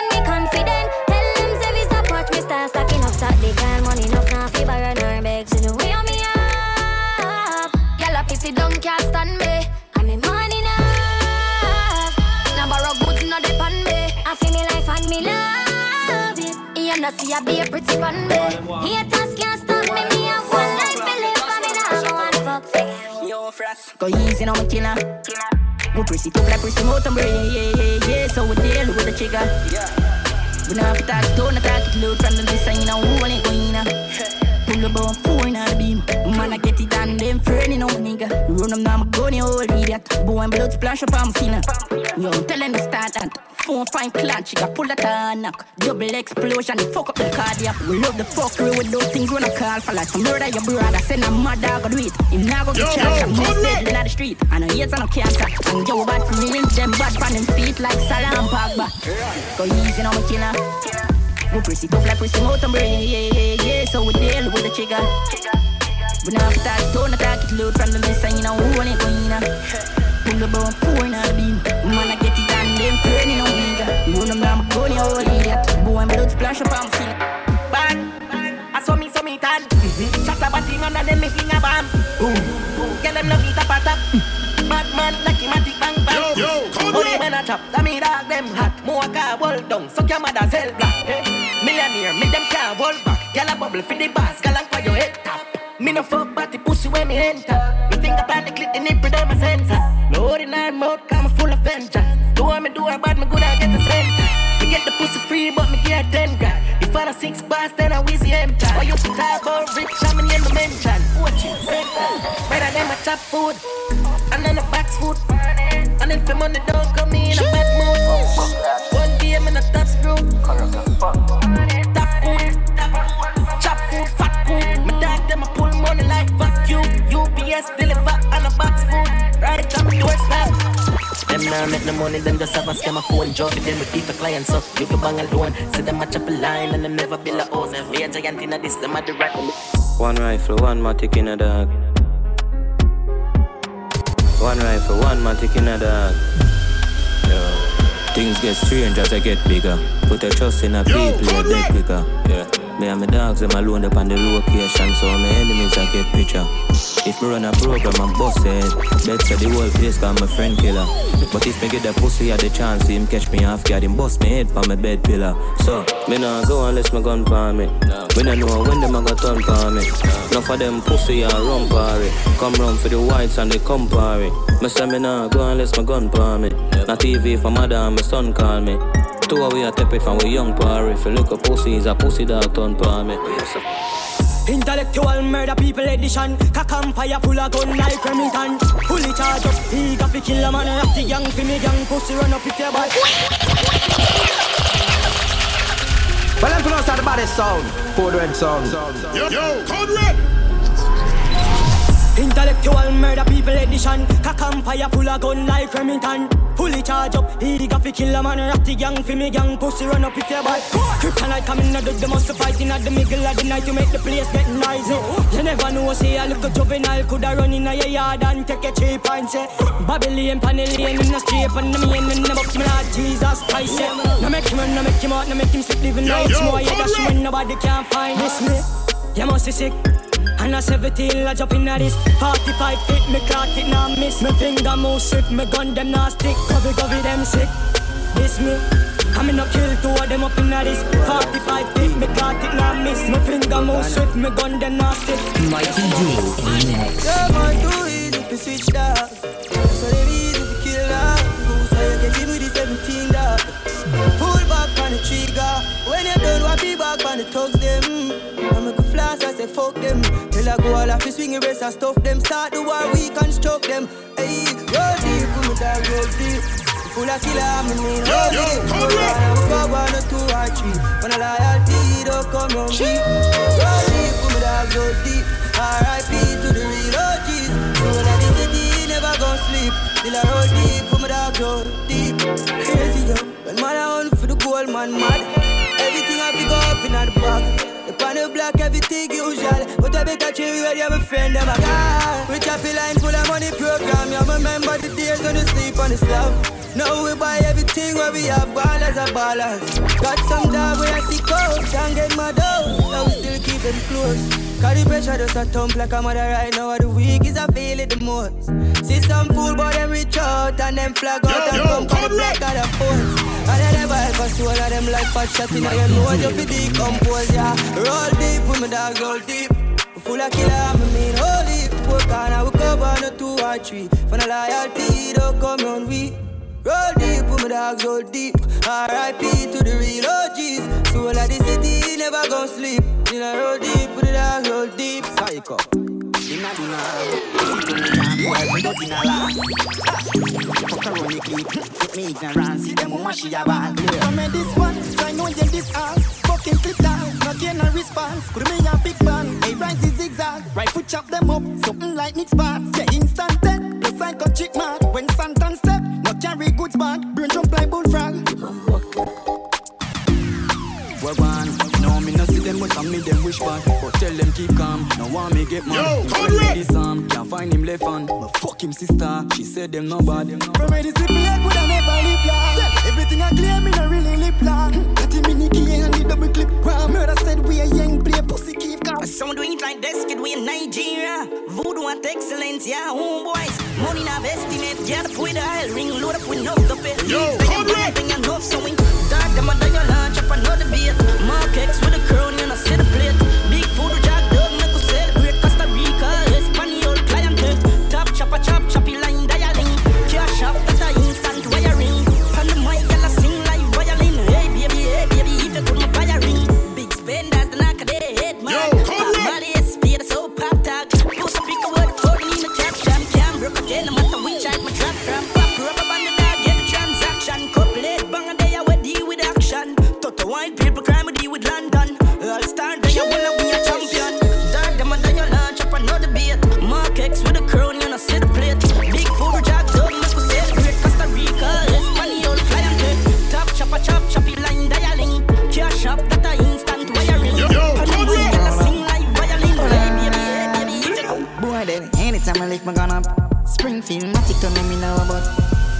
it. You see I be a pretty pan me. Haters can't stop me. Me have one life to live and me nah go and fuck for you. Yo, frost. Go easy on my killer. We press it up like press out and brain, yeah, yeah, yeah. So we deal with the trigger. We not have to talk, don't attack it load from the design, you know, who want it going in Pull about four in the beam. Man, I get it done, them friendly no nigga. Run them down, my gun, you old idiot. Boy, blood splash up, I'm feeling. Yo, tell them to start that. Phone fine clan, she got pull that knock. Double explosion, fuck up the cardiac. We love the fuck fuckery with those things when I call for like. Murder your brother, send a mad dog, do it. Him now go get charged, I'm most dead in the street. I And I hate no cancer. And Joe bad for me, them bad on them feet like Salah and Pogba. Go easy on my killer. We press it up like pressing out and brain, yeah, yeah, yeah. So we deal with the trigger. We not touch, don't attack it, load from the mess, and you know who want it going in. Pull the bone, four in the beam. Man, I get it done, them turning on nigga. Run them down, my gun, you old idiot. Boy, my blood splash up, I'm feeling. Bad, I saw me, saw me tan. Shut up, a thing under them, me finger bomb. Get them love it up, up. Bad man, like him, a tick bang bang. Yo, yo, come on. when I chop, that me dog them hot. More car, wall down, suck your mother, cell me them can't hold back. Gyal a bubble for the boss, gyal a your head top. Me no fuck body pussy when me enter. Me think about the clip, the nipple, them a sensor. No ordinary mouth, come full of venture. Do what me do, I bad me good, I get the center. Me get the pussy free, but me get ten grand. If I six bars, then I wheezy enter. I used to talk about rich, I'm in the mention. What you center? Better than my chop food, and then the box food. And if the money UPS deliver on a box food. Right on my doorstep. Them now make no money, them just have a scam a phone job. Them we keep a client, so you can bang alone. See them match up a line and them never build a house. If we a giant in this, them at the right. One rifle, one matic in a dog. One rifle, one matic in a dog. Yo. Things get strange as I get bigger. Put your trust in a people, you dead quicker. Yeah. Me and my dogs, them alone up on the location, so my enemies I get picture. If me run a program, I'm busted. Bet say the whole place got my friend killer. But if me get the pussy at the chance, him catch me off guard, him bust me head for my bed pillar. So, me nah go unless my gun palm me. Me nah know when them a go turn palm me. Enough of them pussy and run party. Come run for the whites and they come party. Me say me nah go unless my gun palm me. Not TV for mother and my son call me. Two of we are tepid from we young party. If you look a pussy, is a pussy dog turn palm me. Intellectual murder people edition. Cock empire full of gun like Remington. Fully charged up, he got to kill a man. Rock the gang for me gang pussy run up if you bad Well, I'm from the baddest sound. Code Red sound. Yo, yo, Code Red Intellectual murder people edition. Cock empire full of gun like Remington. Fully charge up, he got fi kill a man. The gang fi me gang, pussy run up if you bad Kryptonite coming out, the must fight in at the middle of the night To make the place get noisy. You never know, say a little juvenile Coulda run in a your yard and take a cheap and say eh. Babylon, Panellian in the street And the main in the box, me Lord Jesus Christ yeah. No make him run, no make him out, no make him sleep Living nights more, yeah, that's when nobody can find this me. You must be sick and I 17, I jump in at this 45 feet, me clock it now miss. Me finger move swift, me gun them now stick. Covey, covey them sick. This me. I me no kill two of them up in at this 45 feet, me clock it now miss. Me finger move swift, me gun them now stick. Mikey D next. Yeah, man, too easy to switch dog So they easy to kill dog Go so you get it with the 17 dog Pull back on the trigger. When you done, what be back on the thugs them? I make a flash, I say fuck them. Tell I go all off the swing erase and stuff. Them Start the war, we construct them. Hey, roll deep, put me down, roll deep Full of killer, I'm in me, roll deep Roll deep, go one or two or three. When a loyalty don't come round me Roll deep, put me down, roll deep R.I.P. to the real OGs Soul of the city, never gon' sleep. Till I roll deep, put me down, roll deep Crazy, yo. When man I hunt for the gold, man mad Everything I pick up in the bag the block, everything usual. But I better with you, my friend, them a guy. We chop a line full of money program. You remember the days you sleep on the slab. Now we buy everything where we have ballers and ballers. Got some dog where I see coach and get my dough. Now we still keep them close. Cause the pressure just a thump like a mother right now. The week is I feel it the most. See some fool, but them reach out and them flag out and come on the black of the post. And I never ever see one of them like fat shot in your nose. You fi decompose, yeah. Roll deep with my dog, roll deep. Full of killer, I mean, hold deep. Work on, I will cover on the two or three. For no loyalty, don't come round we. Roll deep, put my dogs roll deep. R.I.P. to the real OGs. Soul of the city, never gon' sleep. In a roll deep, put the dogs roll deep. Psycho. Inna the night, to me can't boy, we don't in a lot. Ah. Fuck around the clip, get me ignorance, see them woman she a bad. From me this one, I know you this all. Fucking clip down, not gain a response. Could me a big bang, hey rise is zigzag. Right foot chop them up, something like Nick Sparks. Yeah, instant death, looks like a chick mark. When Santan step, not carry goods back. Brain jump them wish back. But tell them keep calm, no want me get mad. Yo, Him come friend me this arm, can't find him left hand. But fuck him sister, she said them no bad. From me this simple, I coulda never live long. Everything I claim, me no really live long. Got him in the key and the double clip. Ram, murder said we a young play pussy keep calm. Some do it like this, kid, we in Nigeria. Voodoo and excellence, yeah, homeboys. Money not estimate, get up with a hell ring, load up with no the pit. Yo, everything enough, so we dark them under your lunch up another beat. Mark X with a crown, Springfield, Matic to me, me know about.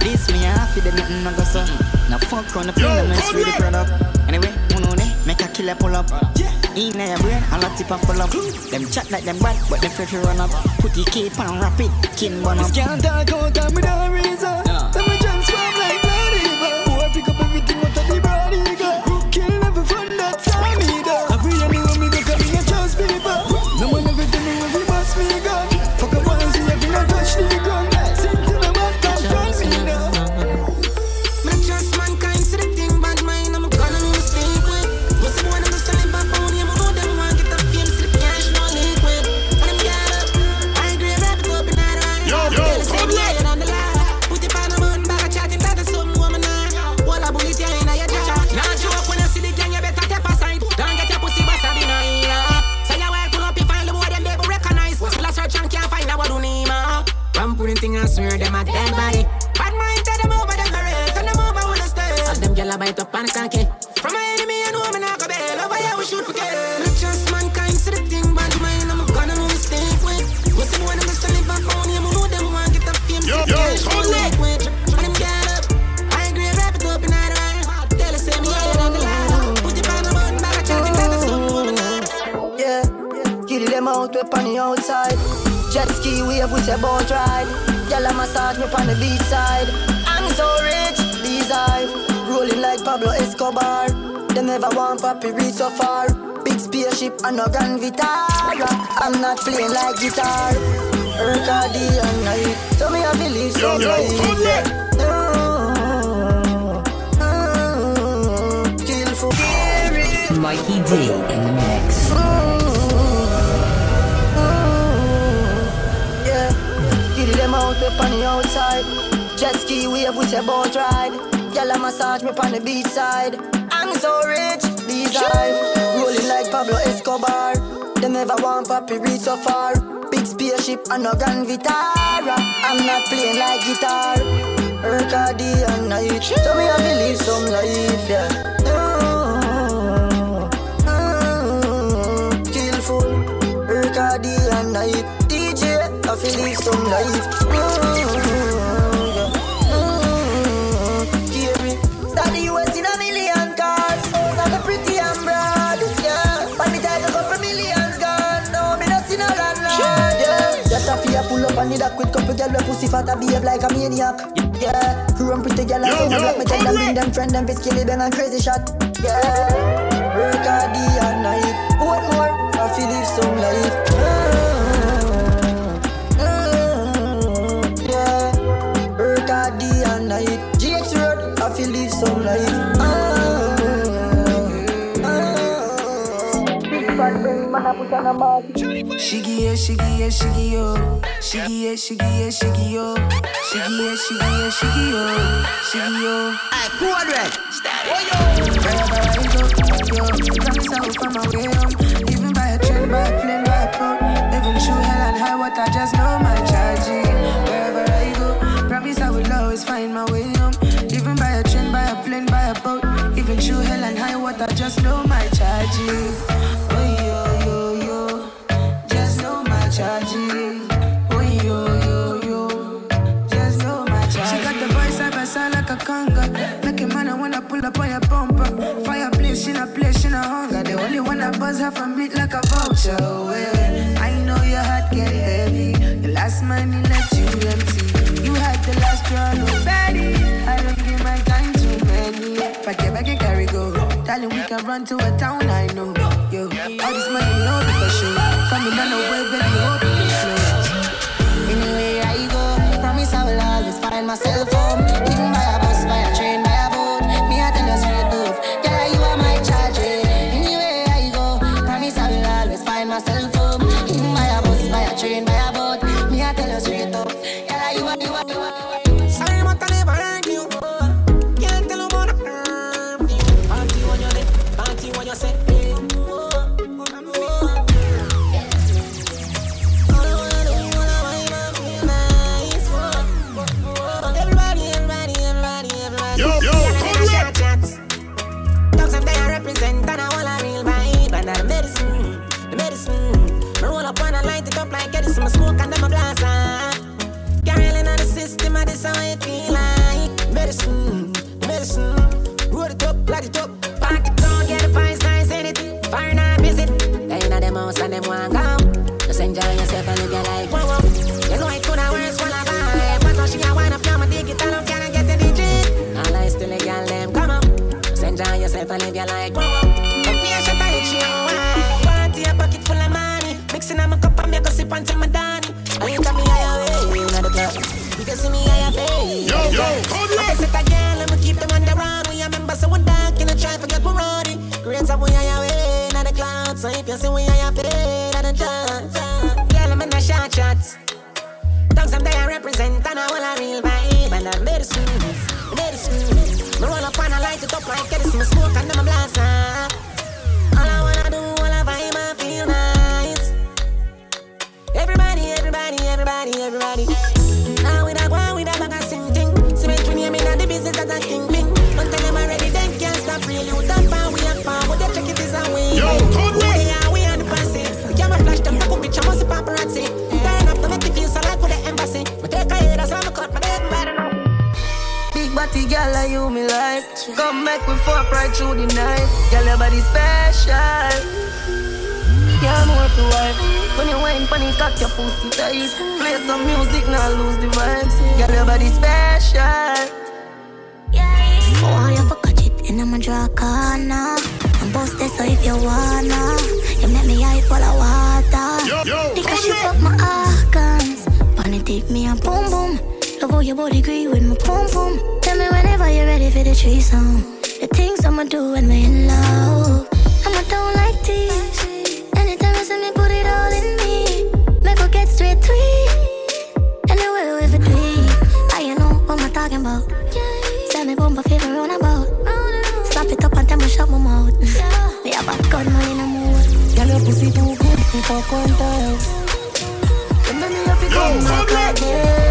This me happy, then nothing no go so. Now fuck on the plane, mess with the product. Anyway, know they make a killer pull up. In your brain, a lot tip and full up. Them chat like them bad, but them free to run up. Put the cape on rapid, kin bun up. This can't talk out and me no reason. Yo, yo, for Mikey D in the mix. Yeah, kill them out we on the outside. Jet ski wave with your boat ride. Gyal a massage me on the beach side. I'm so rich, these eyes rolling like Pablo Escobar. They never want papi reach so far. Big spaceship and no Grand Vitara. I'm not playing like guitar. Erkadi and night, so me have to live some life, yeah. Mm, mm, Kill full, Erkadi and night. DJ, I feel live some life. Mm, pull need a quick couple girl with pussy fat a behave like a maniac. Yeah, Who run pretty girl and Yo, say no yo, black me tell them bring them friend them fi skilly bang and crazy shot. Yeah, work hard day and night. What more? I feel live some life. On a market. Shiggy yeah, shiggy yeah, shiggy yo. Shiggy yeah, shiggy yeah, shiggy yo. Shiggy yeah, shiggy yeah, shiggy yo. Shiggy yo. Hey, cool red. Wherever I go, yo. Promise I will find my way home. Even by a train, by a plane, by a boat. Even through hell and high water, just run to a town I know. Yo, all this money, no be for sure. Coming down the way, baby, hope you can flow. Anywhere I go, promise I will always find myself home. And live your life. Whoa. Come here, shut up, it's your wine. Party, a pocket full of money. Mixing up my cup and make a sip until my Danny. I ain't got me higher way in the club. You can see me higher face. Yo, yo, come I can set a girl and we keep them on the run. We a member, so we dark in the try forget we're rowdy. Grades up we higher way in the clouds. So if you see we Big body girl, like you me like. Come make we fuck right through the night. Girl, your body special. Yeah, more to wife. When you wine, panic, cock your pussy tight. Play some music, now lose the vibes. Girl, your body special. Oh, you for catch it in my draw corner. I'm busted, so if you wanna, you make me eye full of water. Yo, yo, because come you here. fuck my organs. Bunny tip me and boom boom. Love how your body agree with my boom boom. Tell me whenever you're ready for the threesome. The things I'ma do when we're in love. I'ma don't like this. Anytime you see me, put it all in me. Make her get straight to it. Anywhere with it, I you know what I'm talking about. Send me bumper fever round about. Slap it up and tell me shut my mouth. Me have a gun man in the mood. Girl, your pussy too good to fuck one time. You make me happy come back again.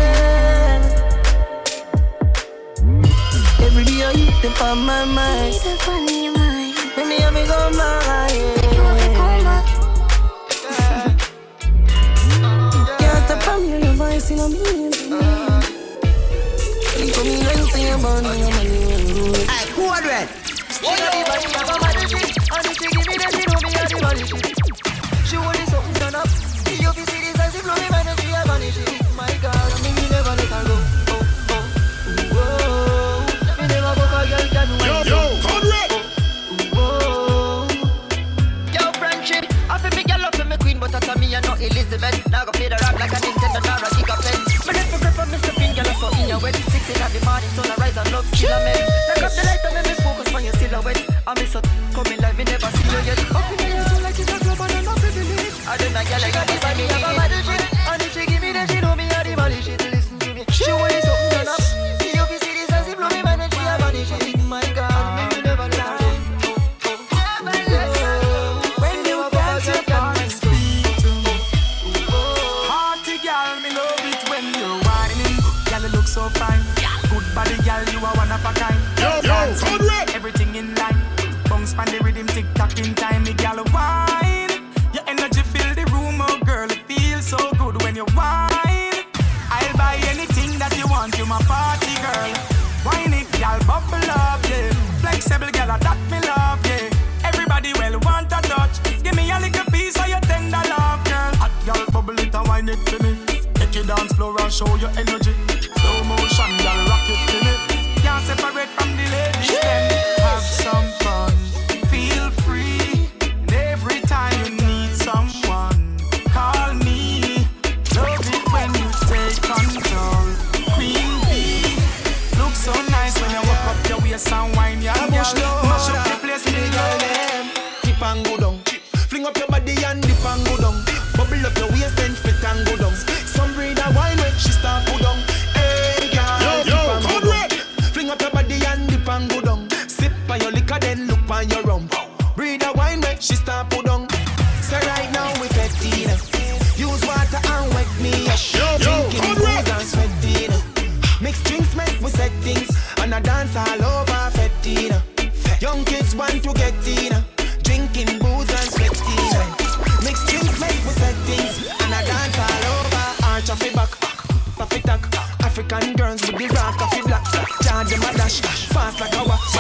Them on my mind. Need a fun your mind. Make me happy come back again. You have to come back. Can't stop from hearing your voice in a million. You come in and say about me, your money will do. Hey, who are red? Oh, yo, body, I'm a body shit. And if you give me that, you know me, I'm the body shit. She want it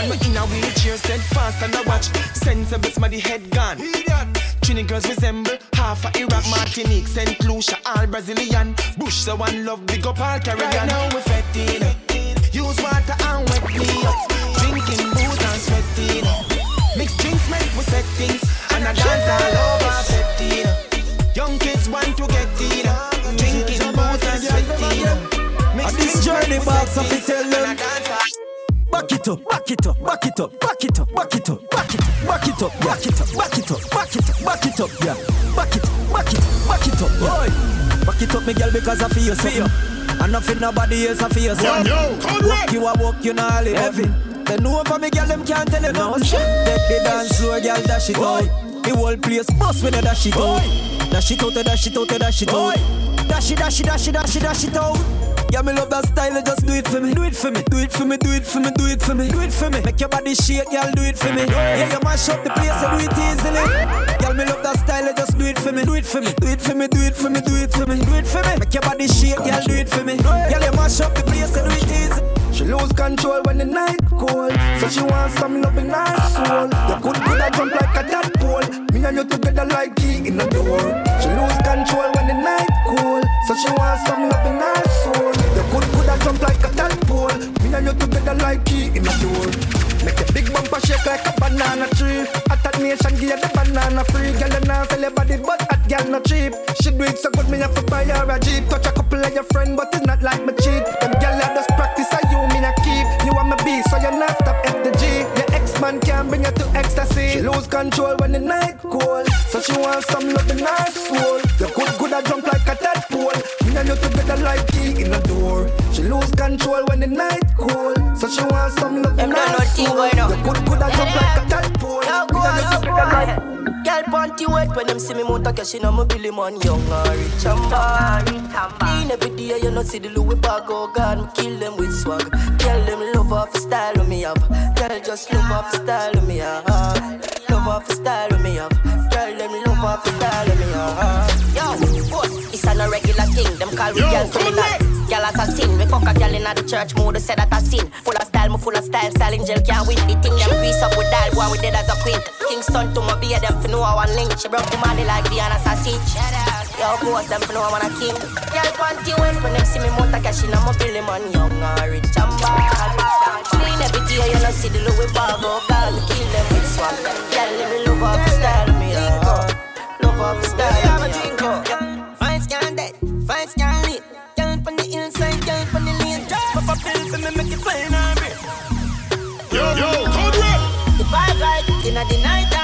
like a watch. Man, we in a wheelchair, steadfast and a watch. Sensible, smaddy head gone. Trini girls resemble half of Iraq, Martinique, St. Lucia, all Brazilian. Bush, so one love, big up all Caribbean. Right now we're fetting. Use water and wet me up. Drinking booze and sweating. Mix drinks make we set things. And I dance all over fetting. Young kids want to get in. Drinking booze and sweating. Mix And this drinks journey make we box set of it things. tell And. I dance all Back it up, back it up, back it up, back it up, back it up, back it up, back it up, back it up, back it up, back it up, back it up, yeah. Back it, back it, back it up, boy. Back it up, me girl, because I feel you. something. And nothing nobody else I feel something. yo, Conrad. Walk you a walk, you know live heaven. They know for me, girl, them can't tell you no shit. Take the dance floor, girl, dash it out. The whole place bust when you dash it out. Dash it out, dash it out, dash it out. Dash it, dash it, dash it, dash it, dash it out. Yeah, me love that style, just do it for me. Do it for me, do it for me, do it for me, do it for me, do it for me. Make your body shake, girl, do it for me. Yeah, you mash up the place, you do it easily. Girl, me love that style, just do it for me. Do it for me, do it for me, do it for me, do it for me, do it for me. Make your body shake, girl, do it for me. Girl, you mash up the place, you do it easy. She lose control when the night cold. So she wants some in her soul. You could have jump like a tadpole. Me and you together like key in the door She lose control when the night cold. So she wants some in her soul. You could have jump like a tadpole. Me and you together like key in the door Make a big bumper shake like a banana tree. At that nation give the banana free. Girl you now sell your body but at girl not cheap. She do it so good me have to buy her a jeep. Touch a couple of your friend but it's not like me cheat so you're not stop FDG. Your X man can bring you to ecstasy. She lose control when the night cold. So she wants some love in her soul. You could good a jump like a tadpole Me and you together like key in the door She lose control when the night cold. So she wants some love in her soul. going on. You could good a jump like a tadpole Yo, Me and you go, together go. like Girl panty wet when them see me mount a cash in a my billy man Young and rich and bad. Clean every day you know see the Louis bag Oh God, me kill them with swag. Girl them love off the style of me have. Girl just love off the style of me have Love off the style of me have Girl them love off the style of me have Yo, boss, it's a no regular thing Them call we Yo, girl criminal Girl assassin, me fuck a girl in the church mood, say that I sin. Full of style, me full of style, style in jail can't win. The thing them grease up with dial, boy we dead as a queen. Kingston to my beer, them for know I one link. She broke the money like the assassin. Yo, boss, them for know I want a king. Girl panty wet when them see me motor cash in, I'm a billy man, young and rich and bad. Clean every day, you know see the Louis bag, oh God, kill them with swag. Girl, let me love off the style me, love off the style me. Fine scan dead, fine scan lit. Girl on the inside, girl on the lane. Pop a pill for me, make it fine and break. Yo, yo, Conrad. The vibe right in the night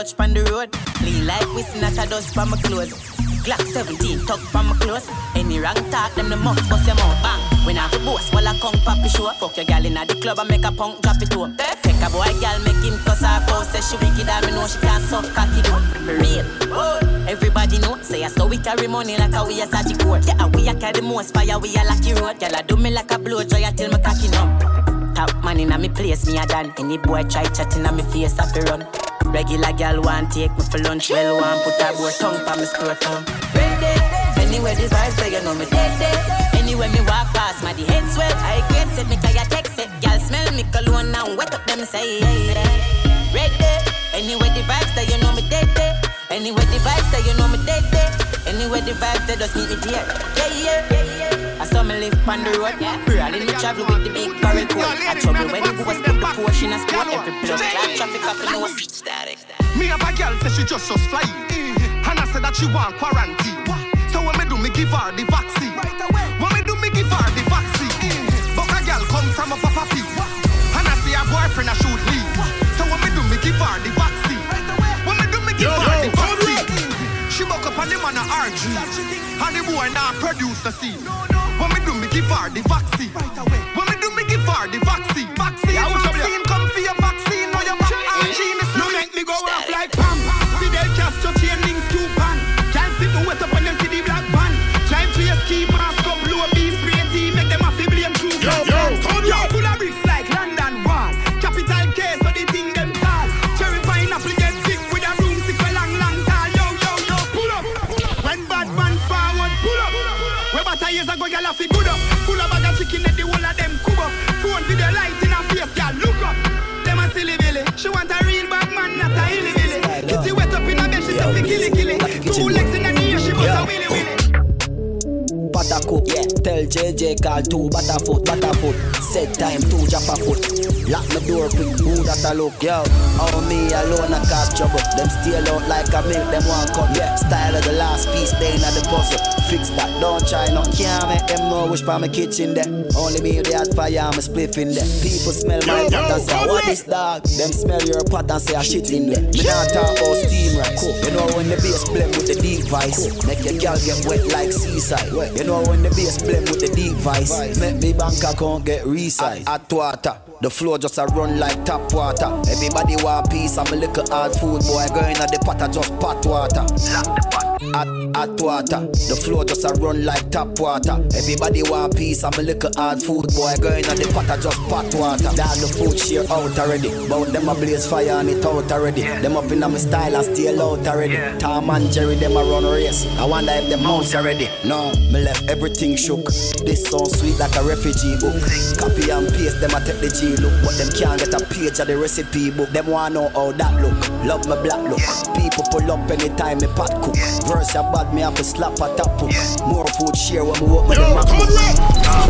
touch pan the road. Clean like whistling at a dust from my clothes. Glock 17, tuck from my clothes. Any wrong talk, them the mouth bust them out bang. When I have a boss, while I come poppy show. Fuck your gal in the club and make a punk drop it home. Take a boy gal, make him cuss her post. Say she wicked, I me know she can't suck cocky do. Real, oh. Everybody know, say I saw we carry money like a we a Saji court. Yeah, we a carry the most fire, we a lucky road. Gal, I do me like a blow dry till me cocky numb. Top man in a me place, me a done. Any boy try chatting on me face, I fi run. Regular gal want take me for lunch, well want put a boy tongue pa me scrotum. Ready, anywhere the vibes there, you know me dead. Anywhere me walk past, my the head swell. I get it, me call ya text it. Gal smell me cologne now, wet up them say. Ready, anywhere the vibes there, you know me dead. Anywhere the vibes there, you know me dead. Anywhere the vibes there, just meet me there. Yeah yeah. I saw me live on the road. Rolling me travel with the big barrel coat. I trouble when you go put the Porsche in a sport. Every blood clot traffic up in no static. Me have a girl say she just just fly. And I said that she want quarantine. So when me do, me give her the vaccine. When me do, me give her the vaccine. But a girl come from a papa pee. And I see her boyfriend I shoot leave. So when me do, me give her the vaccine. When me do, me give her the vaccine. She woke up on the man a RG. And the boy now produce the scene. Her the vaccine. When me do, me give her the. Vaccine, JJ call two Butterfoot, Butterfoot. Set time two Jaffa foot. Lock my door quick, who that I look, yo. Oh me alone I cause trouble. Them steal out like a milk, them want cut, yeah. Style of the last piece, they in the puzzle. Fix that, don't try no. Can't make them know wish for my kitchen there. Only me the hot fire, I'm a spliff in there. People smell my pot and say, what this dog? Them smell your pot and say, I shit in there. Me not talk about steam racks. You know when the bass blend with the deep vice, make your girl get wet like seaside. You know when the bass blend with the deep vice, make me bank account get resized. Hot water. The flow just a run like tap water. Everybody want peace, I'm a little hard food boy. Going at the pot, I just pot water. Hot, hot water. The flow just a run like tap water. Everybody want peace, I'm a little hard food boy. Going at the pot, I just pot water. Down the food share out already. But them a blaze fire and it out already. Them up in my style and stay out already. Tom and Jerry, them a run race. I wonder if them mouse already. No, me left everything shook. This sound sweet like a refugee book. Copy and paste, them a take the G look. But them can't get a page of the recipe book. Them wanna know how that look. Love my black look. People pull up anytime me pot cook. Verse a bad, me have to slap a tap. More food share when walk with the MacBook.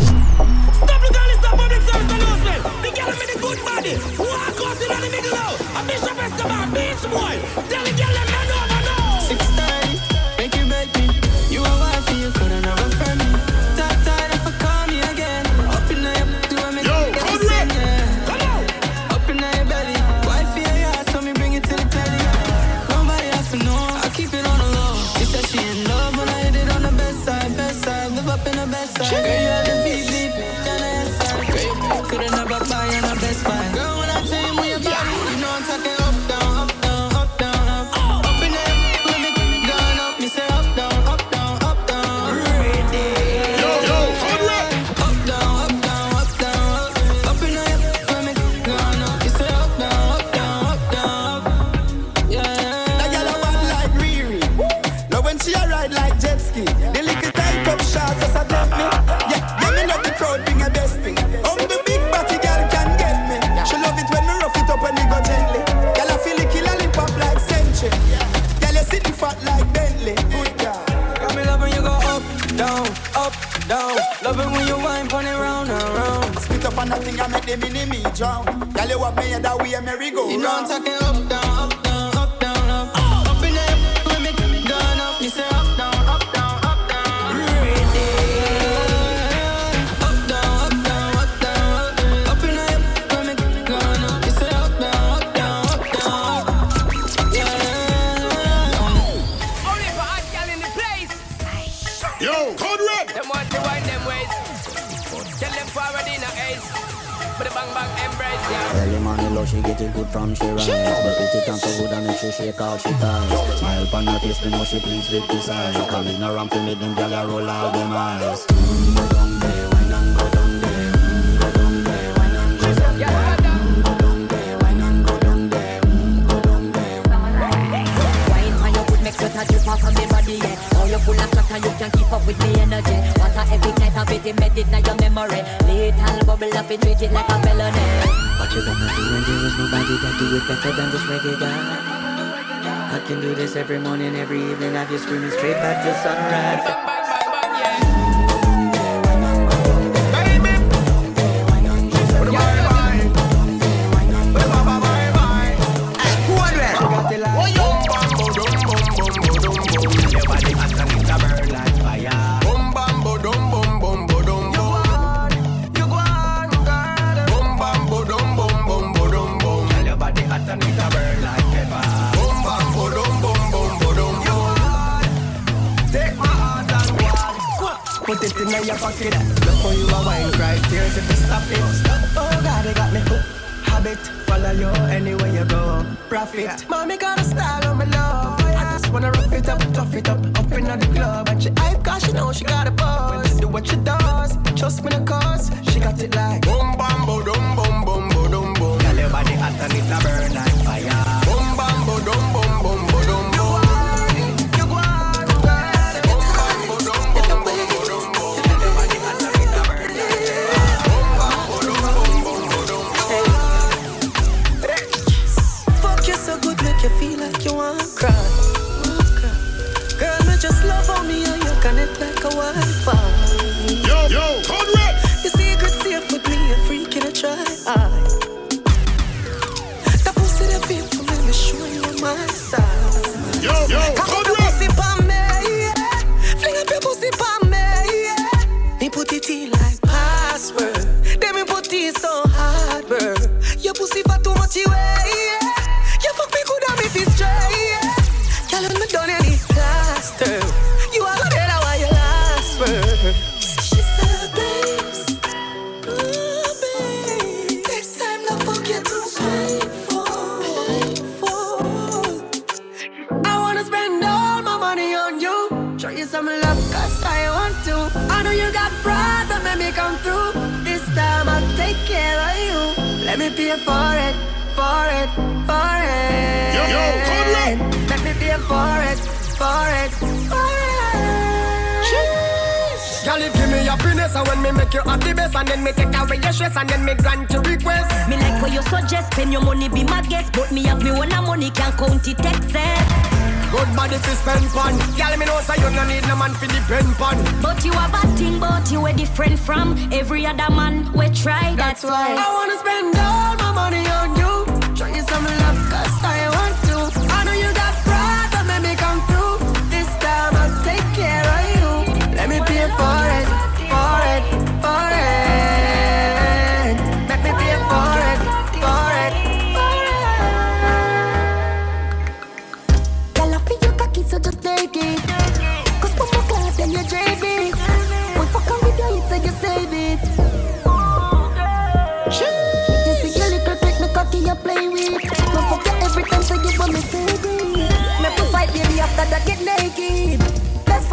I can do this every morning, every evening, have you screaming straight back to sunrise Put it in your. Look how you a wine, cry tears if you stop it. Oh God, they got me hooked. Habit, follow you anywhere you go. Profit, mommy got a style on my love. I just wanna rough it up, tough it up, up in the club. And she hype cause she know she got a buzz. Do what she does, trust me the cause. She got it like boom, bam, boom, boom, boom, boom, boom, boom, boom. Girl, your body hot and it a burn like best And then me take away your stress and then me grant your request Me like what you suggest, spend your money, be my guest. But me have me one money, can't count it excess. Good body fi spend pon Girl, me know say you no need no man fi depend pon But you have a thing, but you are different from every other man we try. That's, why. I wanna spend all my money on you.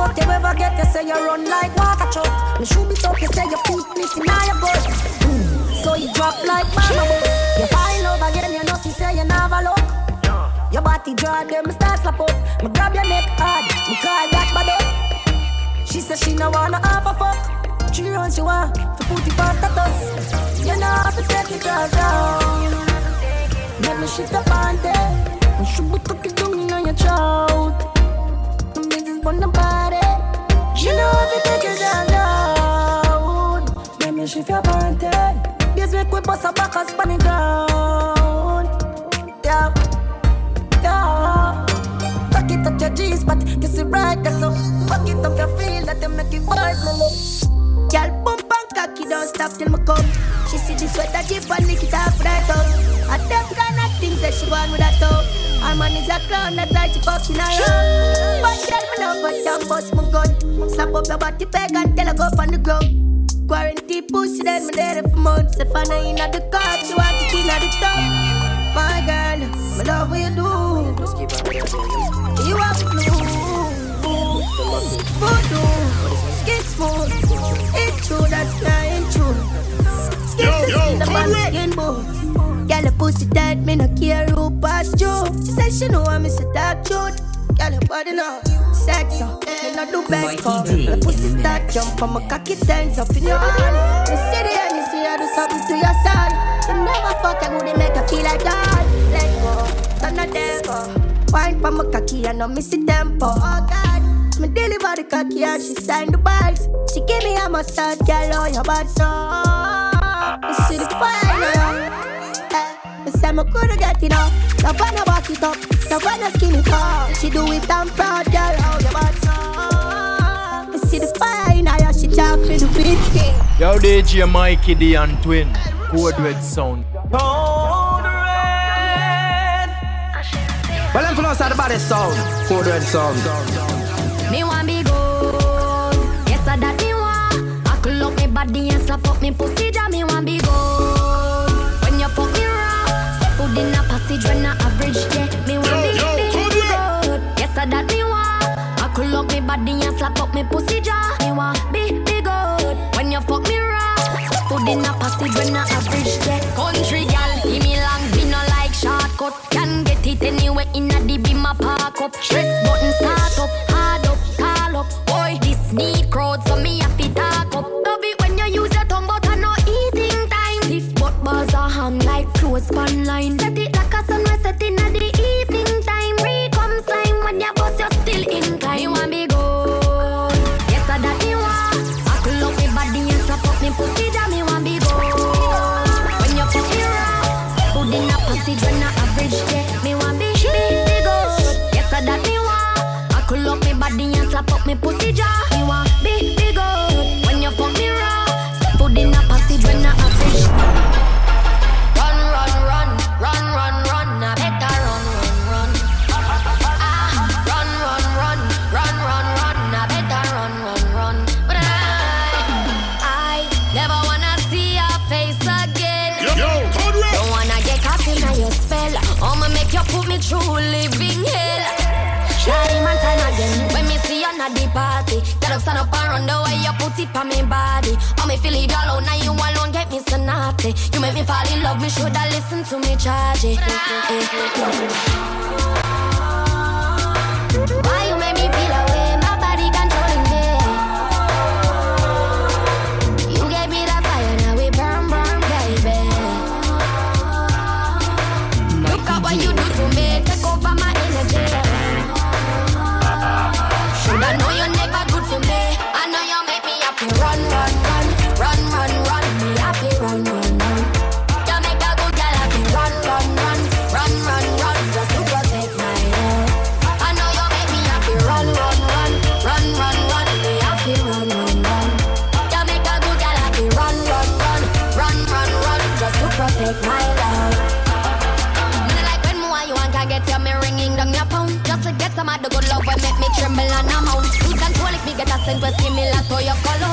Fuck you ever get, you say you run like water truck. Me should be up, you say your feet missing now your butt. So you drop like mama. You fall over again, you know she say you never look. Your body draw them start slap up. Me grab your neck hard, me call that bad up. She said she no wanna have a fuck. Three rounds she want to put it past the dust. You know how to take it all down. Let me shift up on there. And she be cooking down in your throat. On the body. You know how to take it down. Let me shift on there. This week we bust a back and. Yeah. Yeah. Fuck it up your G spot, you see right there so Fuck it up your feel that they make it look Girl cocky don't stop till me come She see the sweat that drip and lick it off right up And them kind of things that she want with that top Her man is a clown, that's why she fucking around But girl me know but down bust my gun Slap up your body peg and tell her go up on the ground Quarantine pussy, then me dead for months. If I know you not the cop, she want to be at the top. My girl, me love what you do. You have blue. Voodoo, skin smooth. It's true, that's flying true. Skin Yo, to yo, skin, the man skin boots. Girl, the pussy tight, me no care who pass you. She said she know I'm a dark truth. Girl, your body now, sex up. Me not do back up. The pussy start jump from my cocky turns up in your hand. Me see the end, you see I do something to your son. You never fuck and would make her feel like that. Let go, turn the devil. Wine from my cocky and I miss the tempo. Oh God. Me deliver the cocky and she signed the bags. She give me a massage, girl, oh your bad so. You see the fire now. Eh, Me say me coulda get it up. The wanna back it up. The wanna skin it up. She do it I'm proud, girl, oh your bad so. You see the fire now, yeah, she talk for the big king. Yo, DJ Mikey D and Twin. Code Red Sound. Well, I'm from outside the body sound. Code red sound. Me want be good. Yes, I that me want. I could up me body and slap up me pussy. Jam me want be good. When you fuck me raw, step out in a passage when I average. Yeah, me want be, be good. Yes, I that me want. I could up me body and slap up me pussy. Jam me want be, be good. When you fuck me raw, step out in a passage when I average. Yeah, country gal, give me long, be no like shortcut. Can get it anywhere in a beam a park up. Stress button start up, hard up, call up. Boy, need crowd, so me happy talk up. Love it when you use your tongue, but I no eating time. Stiff butt balls are hung like clothes span line. Set it naughty. You make me fall in love, me shoulda listen to me charge it. Why you make me feel if me get a scent with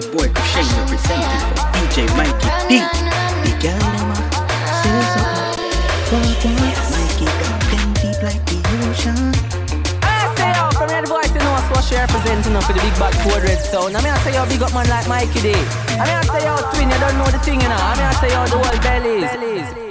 you don't know it's a boy Kushay representing for DJ Mikey D. The girl them a say something. Walk on, Mikey got them deep like the ocean. I say out oh, from your voice, you know, so she representing for the big bad code red sound. I mean, I say yo big up man like Mikey D. I mean, I say yo twin, you don't know the thing, you know. I mean, I say yo the whole bellies. bellies.